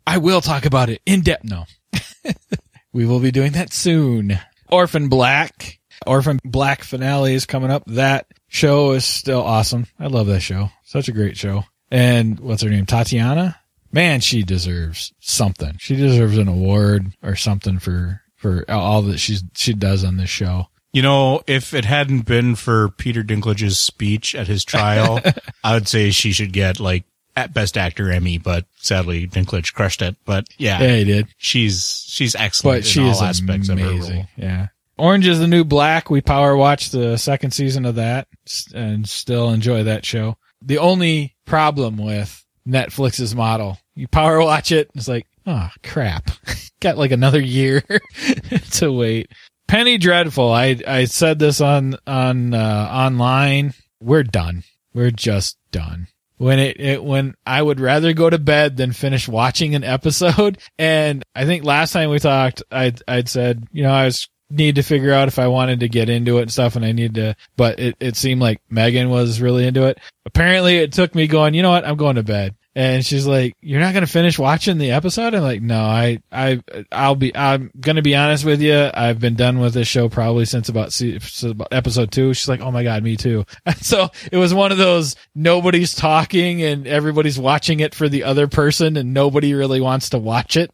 I will talk about it in depth. No, we will be doing that soon. Orphan Black, Orphan Black finale is coming up. That show is still awesome. I love that show. Such a great show. And what's her name? Tatiana. Man, she deserves something. She deserves an award or something for for all that she's she does on this show. You know, if it hadn't been for Peter Dinklage's speech at his trial, I would say she should get like at best actor Emmy, but sadly Dinklage crushed it. But yeah, Yeah, he did. she's she's excellent but she all aspects of her amazing. role. Yeah. Orange is the New Black. We power watched the second season of that and still enjoy that show. The only problem with Netflix's model, you power watch it, it's like, oh crap, got like another year to wait. Penny Dreadful. I I said this on on uh, online. We're done. We're just done. When it, it when I would rather go to bed than finish watching an episode. And I think last time we talked, I'd I'd said you know I was need to figure out if I wanted to get into it and stuff, and I need to. But it it seemed like Megan was really into it. Apparently, it took me going. You know what? I'm going to bed. And she's like, "You're not going to finish watching the episode?" I'm like, "No, I, I, I'll be. I'm going to be honest with you. I've been done with this show probably since about, since about episode two. She's like, "Oh my god, me too." And so it was one of those nobody's talking and everybody's watching it for the other person, and nobody really wants to watch it.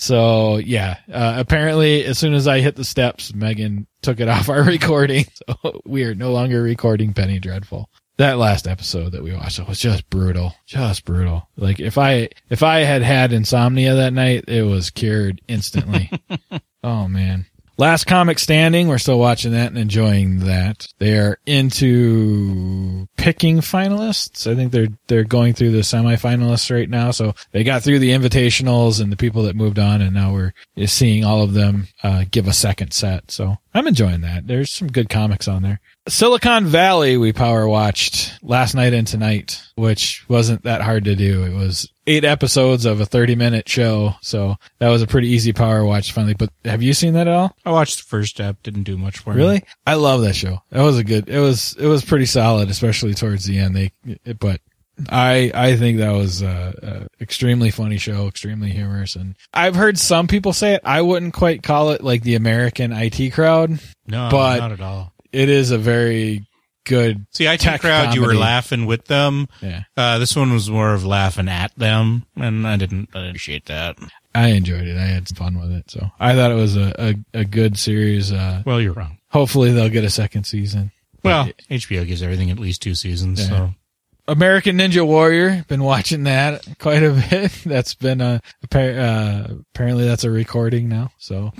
So yeah, uh, apparently as soon as I hit the steps, Megan took it off our recording. So we are no longer recording Penny Dreadful. That last episode that we watched was just brutal, just brutal. Like if I, if I had had insomnia that night, it was cured instantly. oh man. Last comic standing. We're still watching that and enjoying that. They are into picking finalists. I think they're they're going through the semifinalists right now. So they got through the invitationals and the people that moved on, and now we're seeing all of them uh, give a second set. So I'm enjoying that. There's some good comics on there. Silicon Valley we power watched last night and tonight, which wasn't that hard to do. It was eight episodes of a 30 minute show. So that was a pretty easy power watch finally. But have you seen that at all? I watched the first step, didn't do much for me. Really? I love that show. That was a good, it was, it was pretty solid, especially towards the end. They, it, but I, I think that was a, a extremely funny show, extremely humorous. And I've heard some people say it. I wouldn't quite call it like the American IT crowd. No, But- not at all. It is a very good, See, IT Tech crowd, you were laughing with them. yeah, Uh, this one was more of laughing at them, and I didn't I didn't appreciate that. I enjoyed it. I had fun with it. So I thought it was a, a, a good series. Uh, Well, you're wrong. hopefully they'll get a second season. Well, HBO gives everything at least two seasons, Yeah. so American Ninja Warrior. Been watching that quite a bit. That's been a uh, apparently that's a recording now. So,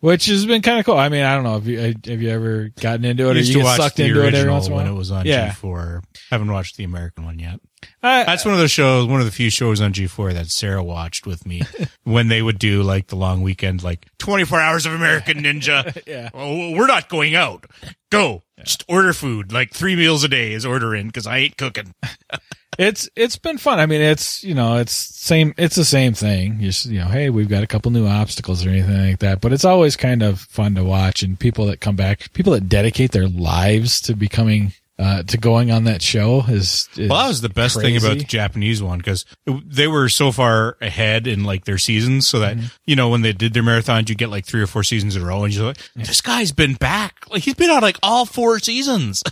which has been kind of cool. I mean, I don't know. Have you have you ever gotten into it or you get sucked into it every once in a when it was on Yeah. G4. Haven't watched the American one yet. I- That's one of those shows, one of the few shows on G4 that Sarah watched with me when they would do like the long weekend, like 24 hours of American Ninja. Yeah. Oh, we're not going out. Go. Just order food. Like three meals a day is ordering because I ain't cooking. it's it's been fun. I mean, it's you know, it's same. It's the same thing. You just, you know, hey, we've got a couple new obstacles or anything like that. But it's always kind of fun to watch, and people that come back, people that dedicate their lives to becoming. Uh, to going on that show is, is Well, that was the best thing about the. Japanese one because they were so far ahead in like their seasons, so that you know when they did their marathons, you get like three or four seasons in a row, and you're like, "This guy's been back. Like he's been on like all four seasons."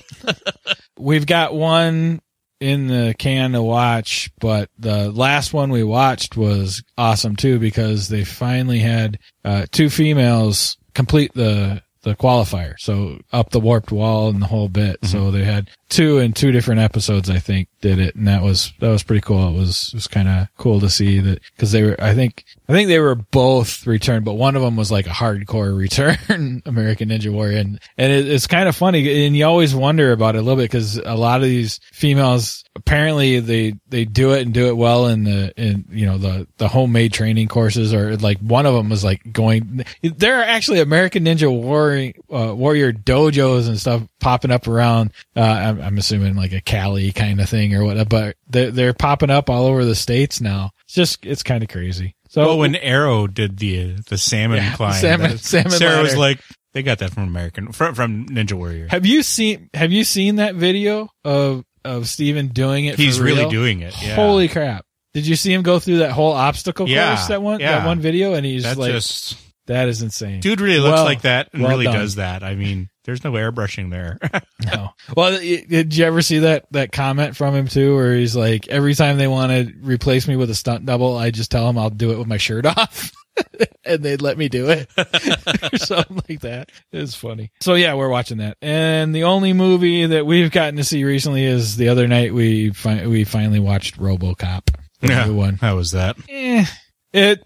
We've got one in the can to watch, but the last one we watched was awesome too because they finally had uh, two females complete the the qualifier. So up the warped wall and the whole bit. So mm-hmm. they had two in two different episodes, I think, did it, and that was that was pretty cool. It was it was kind of cool to see that because they were, I think, I think they were both returned, but one of them was like a hardcore return American Ninja Warrior, and and it, it's kind of funny, and you always wonder about it a little bit because a lot of these females apparently they they do it and do it well in the in you know the the homemade training courses or like one of them was like going there are actually American Ninja Warrior uh, Warrior dojos and stuff popping up around uh I'm, assuming like a Cali kind of thing or whatever but they're, they're popping up all over the states now it's just it's kind of crazy so well, when Arrow did the the salmon Yeah, climb, salmon- that- salmon Sarah was like, "They got that from American from, from Ninja Warrior." have you seen have you seen that video of of Steven doing it He's really real? doing it. Yeah. Holy crap. Did you see him go through that whole obstacle Yeah, course that one yeah. that one video and he's like just that is insane. dude really looks Well- like that and well really done. does that. I mean, there's no airbrushing there. No. Well, did you ever see that that comment from him too where he's like every time they want to replace me with a stunt double, I just tell them I'll do it with my shirt off. and they'd let me do it or something like that. It's funny. So yeah, we're watching that. And the only movie that we've gotten to see recently is the other night we fi- we finally watched RoboCop. The yeah, one. how was that? Eh, it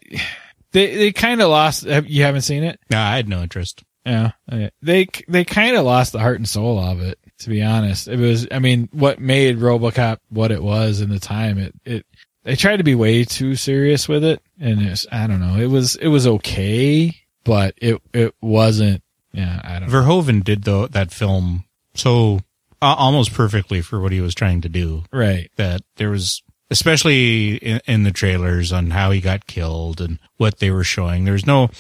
they they kind of lost. You haven't seen it? No, I had no interest. Yeah, uh, they they kind of lost the heart and soul of it. To be honest, it was. I mean, what made RoboCop what it was in the time? It it they tried to be way too serious with it, and it's I don't know. It was it was okay, but it it wasn't. Yeah, I don't. know. Verhoeven did though that film so uh, almost perfectly for what he was trying to do. Right. That there was, especially in, in the trailers, on how he got killed and what they were showing. There was no,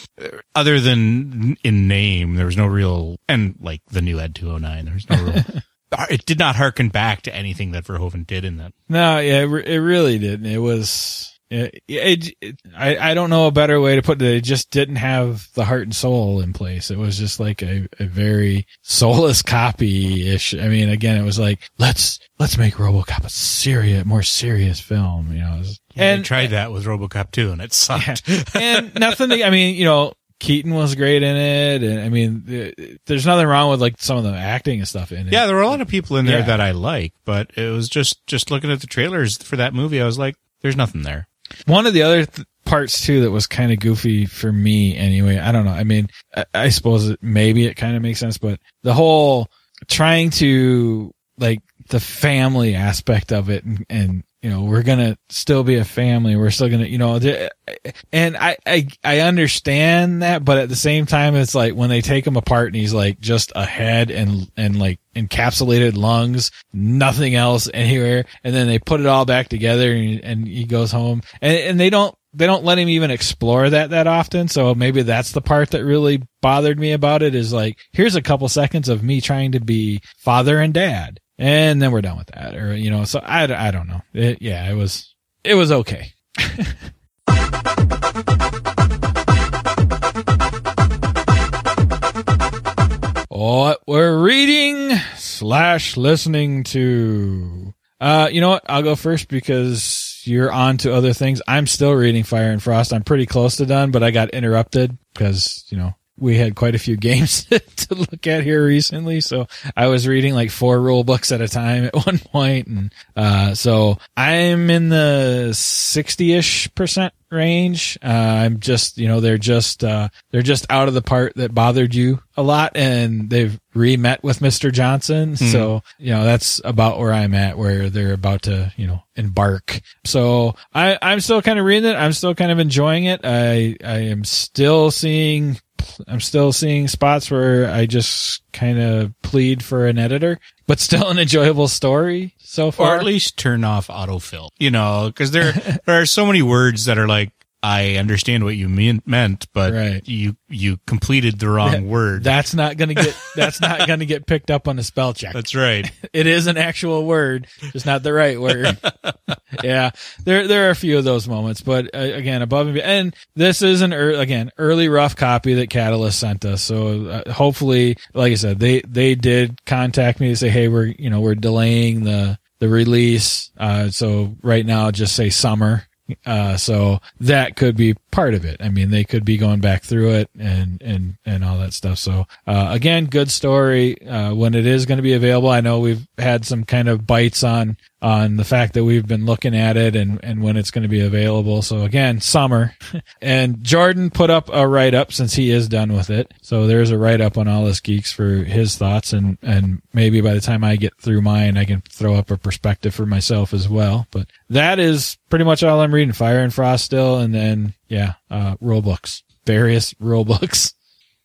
other than in name, there was no real, and like the new Ed 209, there was no real. It did not harken back to anything that Verhoeven did in that. No, yeah, it, re- it really didn't. It was. It, it, it, I, I don't know a better way to put it. It just didn't have the heart and soul in place. It was just like a, a very soulless copy ish. I mean, again, it was like, let's, let's make RoboCop a serious, more serious film, you know. Was- And and, tried that with RoboCop 2 and it sucked. and nothing, to, I mean, you know, Keaton was great in it. And I mean, there's nothing wrong with like some of the acting and stuff in it. Yeah, there were a lot of people in there Yeah. that I like, but it was just just looking at the trailers for that movie, I was like, "There's nothing there." One of the other th- parts too that was kind of goofy for me anyway. I don't know. I mean, I, I suppose it, maybe it kind of makes sense, but the whole trying to like the family aspect of it and, and you know, we're going to still be a family. We're still going to, you know, and I, I, I understand that, but at the same time, it's like when they take him apart and he's like just a head and, and like encapsulated lungs, nothing else anywhere. And then they put it all back together and, and he goes home and, and they don't, they don't let him even explore that that often. So maybe that's the part that really bothered me about it is like, here's a couple seconds of me trying to be father and dad. And then we're done with that. Or, you know, so I, I don't know. It, yeah, it was, it was okay. what we're reading slash listening to. Uh, you know what? I'll go first because you're on to other things. I'm still reading Fire and Frost. I'm pretty close to done, but I got interrupted because, you know, we had quite a few games to look at here recently. So I was reading like four rule books at a time at one point. And, uh, so I'm in the 60 ish percent range. Uh, I'm just, you know, they're just, uh, they're just out of the part that bothered you a lot and they've re-met with Mr. Johnson. So, you know, that's about where I'm at where they're about to, you know, embark. So I, I'm still kind of reading it. I'm still kind of enjoying it. I, I am still seeing I'm still seeing spots where I just kind of plead for an editor, but still an enjoyable story so far. Or at least turn off autofill, you know, because there, there are so many words that are like, I understand what you mean, meant, but Right. you, you completed the wrong word. That's not gonna get. That's not gonna get picked up on the spell check. That's right. It is an actual word, just not the right word. yeah, there there are a few of those moments, but uh, again, above and beyond, and this is an ear again early rough copy that Catalyst sent us. So uh, hopefully, like I said, they they did contact me to say, hey, we're you know we're delaying the the release. Uh, so right now, just say summer. Uh, so that could be part of it. I mean, they could be going back through it and, and, and all that stuff. So, uh, again, good story. Uh, when it is going to be available, I know we've had some kind of bites on, on the fact that we've been looking at it and, and when it's going to be available. So again, summer and Jordan put up a write up since he is done with it. So there's a write up on all us geeks for his thoughts and, and maybe by the time I get through mine, I can throw up a perspective for myself as well. But that is pretty much all I'm reading. Fire and Frost still. And then, yeah, uh, rule books, various rule books.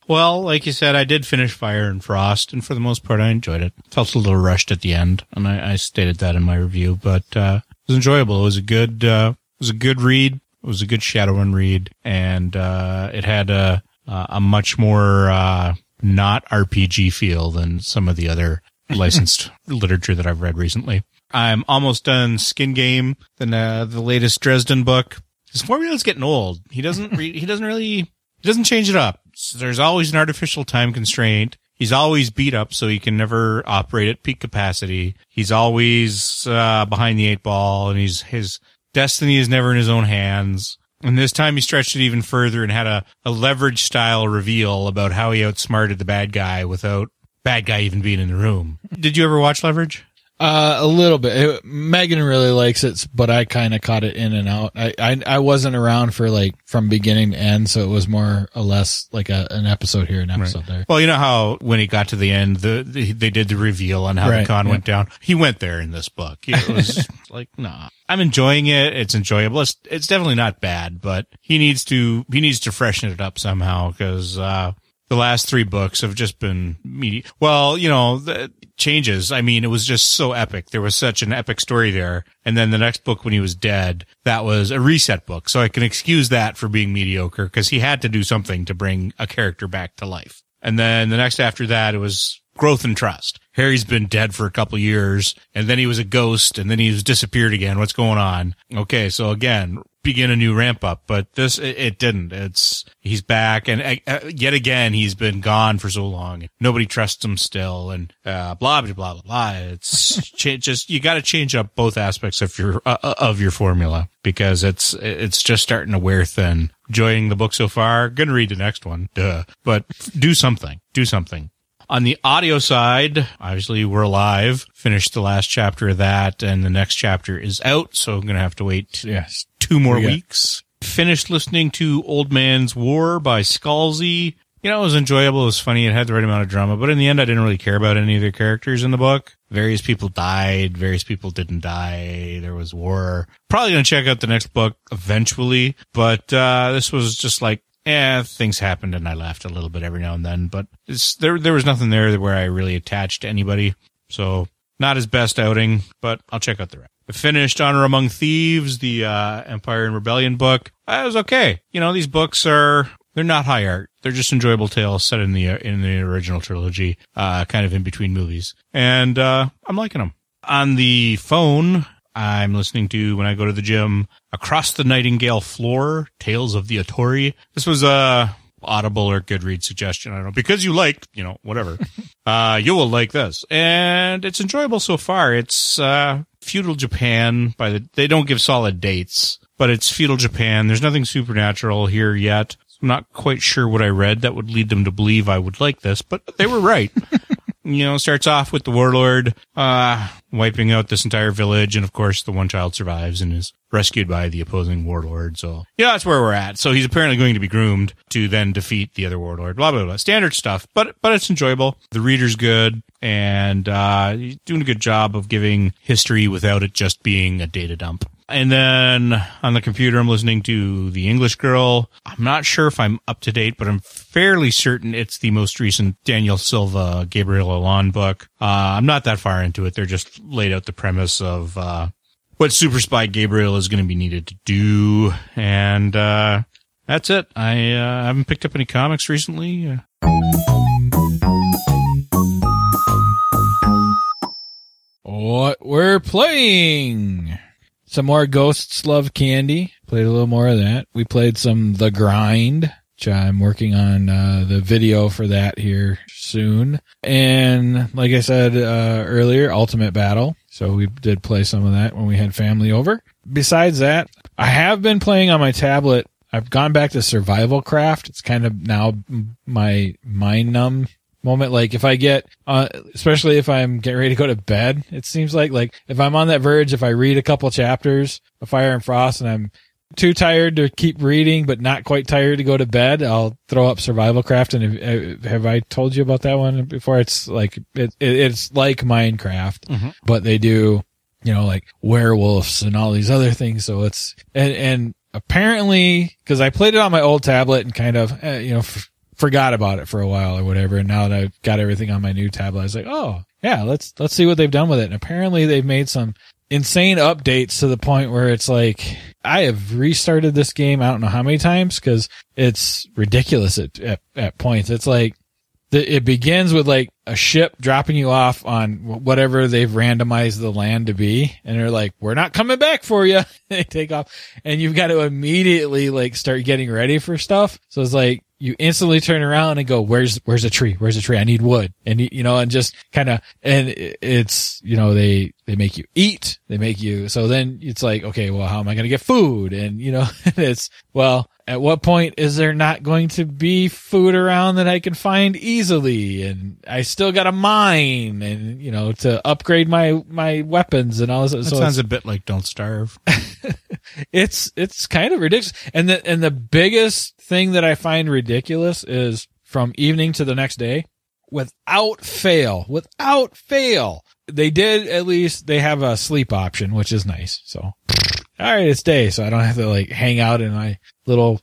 Well, like you said, I did finish Fire and Frost, and for the most part, I enjoyed it. Felt a little rushed at the end, and I, I stated that in my review, but uh, it was enjoyable. It was a good, uh, it was a good read. It was a good Shadowrun read, and uh, it had a a much more uh, not RPG feel than some of the other licensed literature that I've read recently. I'm almost done Skin Game, the uh, the latest Dresden book. His formula's getting old. He doesn't re- he doesn't really he doesn't change it up. There's always an artificial time constraint. He's always beat up, so he can never operate at peak capacity. He's always uh, behind the eight ball, and he's his destiny is never in his own hands. And this time he stretched it even further and had a, a leverage style reveal about how he outsmarted the bad guy without bad guy even being in the room. Did you ever watch Leverage? Uh, a little bit. It, Megan really likes it, but I kind of caught it in and out. I, I, I wasn't around for like from beginning to end, so it was more or less like a, an episode here, an episode there. Well, you know how when he got to the end, the, the they did the reveal on how Right, the con yeah. went down. He went there in this book. It was like, nah, I'm enjoying it. It's enjoyable. It's it's definitely not bad, but he needs to he needs to freshen it up somehow because uh, the last three books have just been medi- Well, you know, the changes. I mean, it was just so epic. There was such an epic story there, and then the next book when he was dead, that was a reset book. So I can excuse that for being mediocre because he had to do something to bring a character back to life. And then the next after that, it was growth and trust. Harry's been dead for a couple years and then he was a ghost and then he's disappeared again. What's going on? Okay. So again, begin a new ramp up, but this, it, it didn't. It's, he's back and uh, yet again, he's been gone for so long. Nobody trusts him still and, uh, blah, blah, blah, blah, blah. It's cha- just, you got to change up both aspects of your, uh, uh, of your formula because it's, it's just starting to wear thin. Enjoying the book so far. Gonna read the next one. Duh. But do something. Do something. On the audio side, obviously we're live. Finished the last chapter of that and the next chapter is out. So I'm going to have to wait Yes. Two more We weeks. Finished listening to Old Man's War by Scalzi. You know, it was enjoyable. It was funny. It had the right amount of drama, but in the end, I didn't really care about any of the characters in the book. Various people died. Various people didn't die. There was war. Probably going to check out the next book eventually, but, uh, this was just like, eh, things happened and I laughed a little bit every now and then, but it's, there, there was nothing there where I really attached to anybody. So not his best outing, but I'll check out the rest. I finished Honor Among Thieves, the uh, Empire and Rebellion book. I was okay. You know, these books are they're not high art. They're just enjoyable tales set in the uh, in the original trilogy, uh, kind of in between movies, and uh, I'm liking them. On the phone, I'm listening to when I go to the gym. Across the Nightingale Floor, Tales of the Otori. This was a Audible or Goodreads suggestion. I don't know because you liked, you know, whatever. uh, you will like this, and it's enjoyable so far. It's uh, feudal Japan. By the they don't give solid dates, but it's feudal Japan. There's nothing supernatural here yet. I'm not quite sure what I read that would lead them to believe I would like this, but they were right. you know, starts off with the warlord, uh, wiping out this entire village. And of course, the one child survives and is rescued by the opposing warlord. So, yeah, that's where we're at. So he's apparently going to be groomed to then defeat the other warlord, blah, blah, blah. Standard stuff, but, but it's enjoyable. The reader's good and, uh, he's doing a good job of giving history without it just being a data dump. And then on the computer, I'm listening to The English Girl. I'm not sure if I'm up to date, but I'm fairly certain it's the most recent Daniel Silva, Gabriel Allon book. Uh, I'm not that far into it. They're just laid out the premise of, uh, what Super Spy Gabriel is going to be needed to do. And, uh, that's it. I, uh, haven't picked up any comics recently. What we're playing. Some more Ghosts Love Candy. Played a little more of that. We played some The Grind, I'm working on uh, the video for that here soon. And like I said uh, earlier, Ultimate Battle. So we did play some of that when we had family over. Besides that, I have been playing on my tablet. I've gone back to Survival Craft. It's kind of now my mind numb moment. Like if I get, uh, especially if I'm getting ready to go to bed, it seems like, like if I'm on that verge, if I read a couple chapters of Fire and Frost and I'm too tired to keep reading, but not quite tired to go to bed, I'll throw up Survival Craft. And have, have I told you about that one before? It's like, it, it it's like Minecraft, Mhm. but they do, you know, like werewolves and all these other things. So it's, and, and apparently, cause I played it on my old tablet and kind of, uh, you know, f- forgot about it for a while or whatever. And now that I've got everything on my new tablet, I was like, oh yeah, let's, let's see what they've done with it. And apparently they've made some insane updates to the point where it's like, I have restarted this game. I don't know how many times because it's ridiculous at, at, at points. It's like, the, it begins with like a ship dropping you off on whatever they've randomized the land to be. And they're like, we're not coming back for you. they take off and you've got to immediately like start getting ready for stuff. So it's like, you instantly turn around and go, where's, where's a tree? Where's a tree? I need wood. And you, you know, and just kind of, and it's, you know, they, they make you eat. They make you, so then it's like, okay, well, how am I going to get food? And, you know, it's, well, at what point is there not going to be food around that I can find easily? And I still got a mine and, you know, to upgrade my, my weapons and all this. That so sounds a bit like Don't Starve. it's it's kind of ridiculous. And the and the biggest thing that I find ridiculous is from evening to the next day, without fail, without fail, they did at least they have a sleep option, which is nice. So, all right, it's day, so I don't have to like hang out in my little,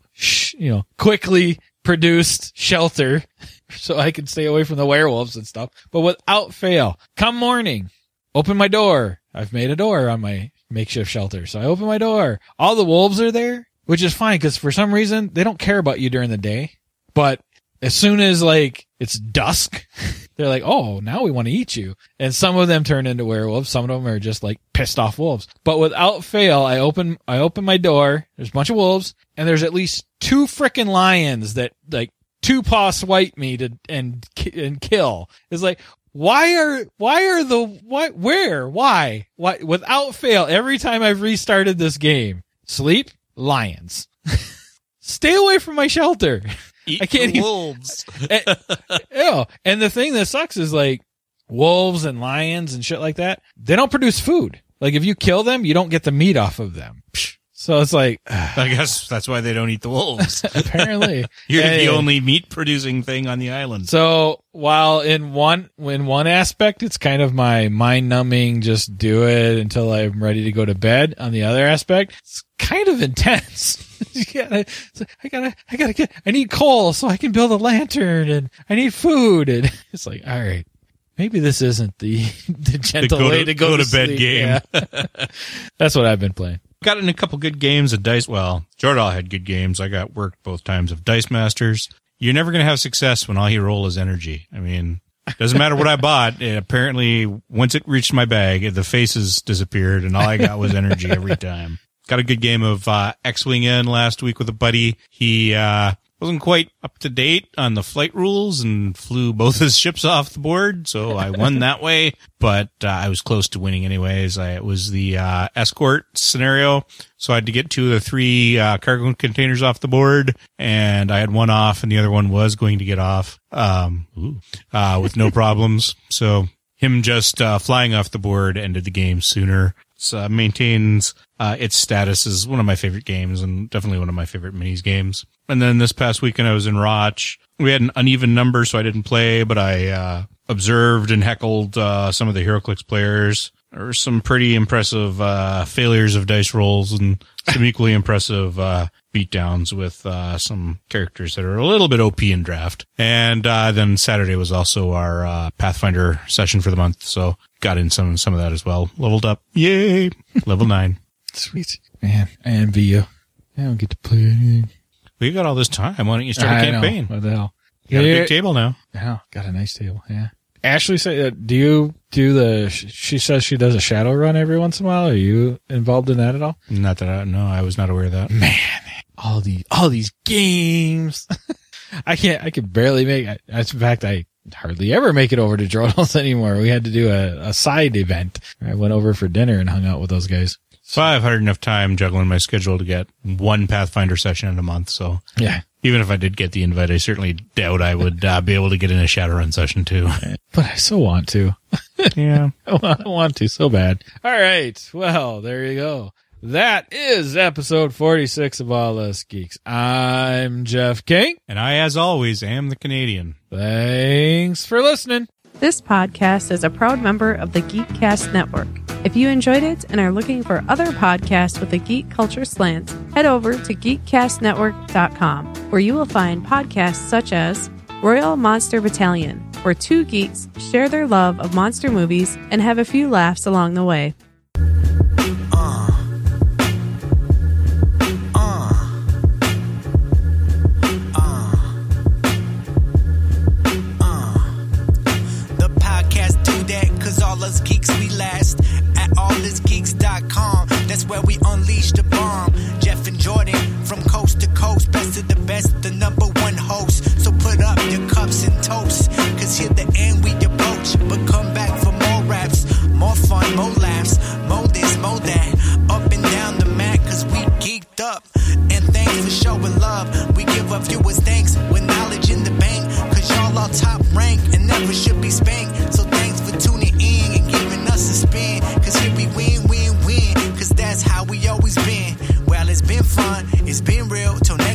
you know, quickly produced shelter, so I can stay away from the werewolves and stuff. But without fail, come morning, open my door. I've made a door on my makeshift shelter. So I open my door. All the wolves are there, which is fine because for some reason they don't care about you during the day. But as soon as like it's dusk, they're like, "Oh, now we want to eat you." And some of them turn into werewolves. Some of them are just like pissed off wolves. But without fail, I open I open my door. There's a bunch of wolves, and there's at least two frickin' lions that like two paw swipe me to and and kill. It's like why are why are the what where why why without fail every time I've restarted this game sleep lions stay away from my shelter Eat I can't even- wolves. and, yeah, and the thing that sucks is like wolves and lions and shit like that. They don't produce food. Like if you kill them, you don't get the meat off of them. So it's like I guess that's why they don't eat the wolves. apparently You're Hey. the only meat producing thing on the island. So while in one in one aspect it's kind of my mind numbing, just do it until I'm ready to go to bed. On the other aspect, it's kind of intense. you gotta, it's like, I gotta, I gotta get, I need coal so I can build a lantern, and I need food, and it's like, all right, maybe this isn't the the gentle go way to- to go, go to, to bed sleep. game. Yeah. That's what I've been playing. Got in a couple good games of Dice. Well, Jordan had good games. I got worked both times of Dice Masters. You're never going to have success when all you roll is energy. I mean, doesn't matter what I bought. It apparently, once it reached my bag, the faces disappeared and all I got was energy every time. Got a good game of uh, X-Wing in last week with a buddy. He uh, wasn't quite up to date on the flight rules and flew both his ships off the board, so I won that way. But uh, I was close to winning anyways. I, it was the uh, escort scenario, so I had to get two of the three uh, cargo containers off the board, and I had one off, and the other one was going to get off um, uh, with no problems. So him just uh, flying off the board ended the game sooner. So, uh, maintains uh, its status is one of my favorite games and definitely one of my favorite minis games. And then this past weekend I was in Roch. We had an uneven number, so I didn't play, but I uh, observed and heckled uh, some of the HeroClix players. there were some pretty impressive uh, failures of dice rolls and some equally impressive uh, beatdowns with uh, some characters that are a little bit OP in draft. And uh, then Saturday was also our uh, Pathfinder session for the month, so got in some some of that as well. Leveled up, yay! Level nine. Sweet. Man, I envy you. I don't get to play anything. We got all this time. Why don't you start a I know. campaign? What the hell? You got a big table now. Yeah, got a nice table. Yeah. Ashley said, uh, "Do you do the?" She says she does a Shadowrun every once in a while. Are you involved in that at all? Not that I no, I was not aware of that. Man, all the all these games. I can't. I can barely make. I, in fact, I hardly ever make it over to Jordan's anymore. We had to do a, a side event. I went over for dinner and hung out with those guys. So I've had enough time juggling my schedule to get one Pathfinder session in a month. So Yeah, even if I did get the invite, I certainly doubt I would uh, be able to get in a Shadowrun session too. but I so want to. yeah. I want to so bad. All right. Well, there you go. That is episode 46 of All Us Geeks. I'm Jeff King. And I, as always, am the Canadian. Thanks for listening. This podcast is a proud member of the Geekcast Network. If you enjoyed it and are looking for other podcasts with a geek culture slant, head over to geekcastnetwork.com, where you will find podcasts such as Royal Monster Battalion, where two geeks share their love of monster movies and have a few laughs along the way. Us geeks we last. At allusgeeks.com, that's where we unleash the bomb. Jeff and Jordan, from coast to coast, best of the best, the number one host. So put up your cups and toast, cause here the end we approach. But come back for more raps, more fun, more laughs, more this, more that. Up and down the mat, cause we geeked up. And thanks for showing love. We give our viewers thanks with knowledge in the bank. Cause y'all are top fun, it's been real. Till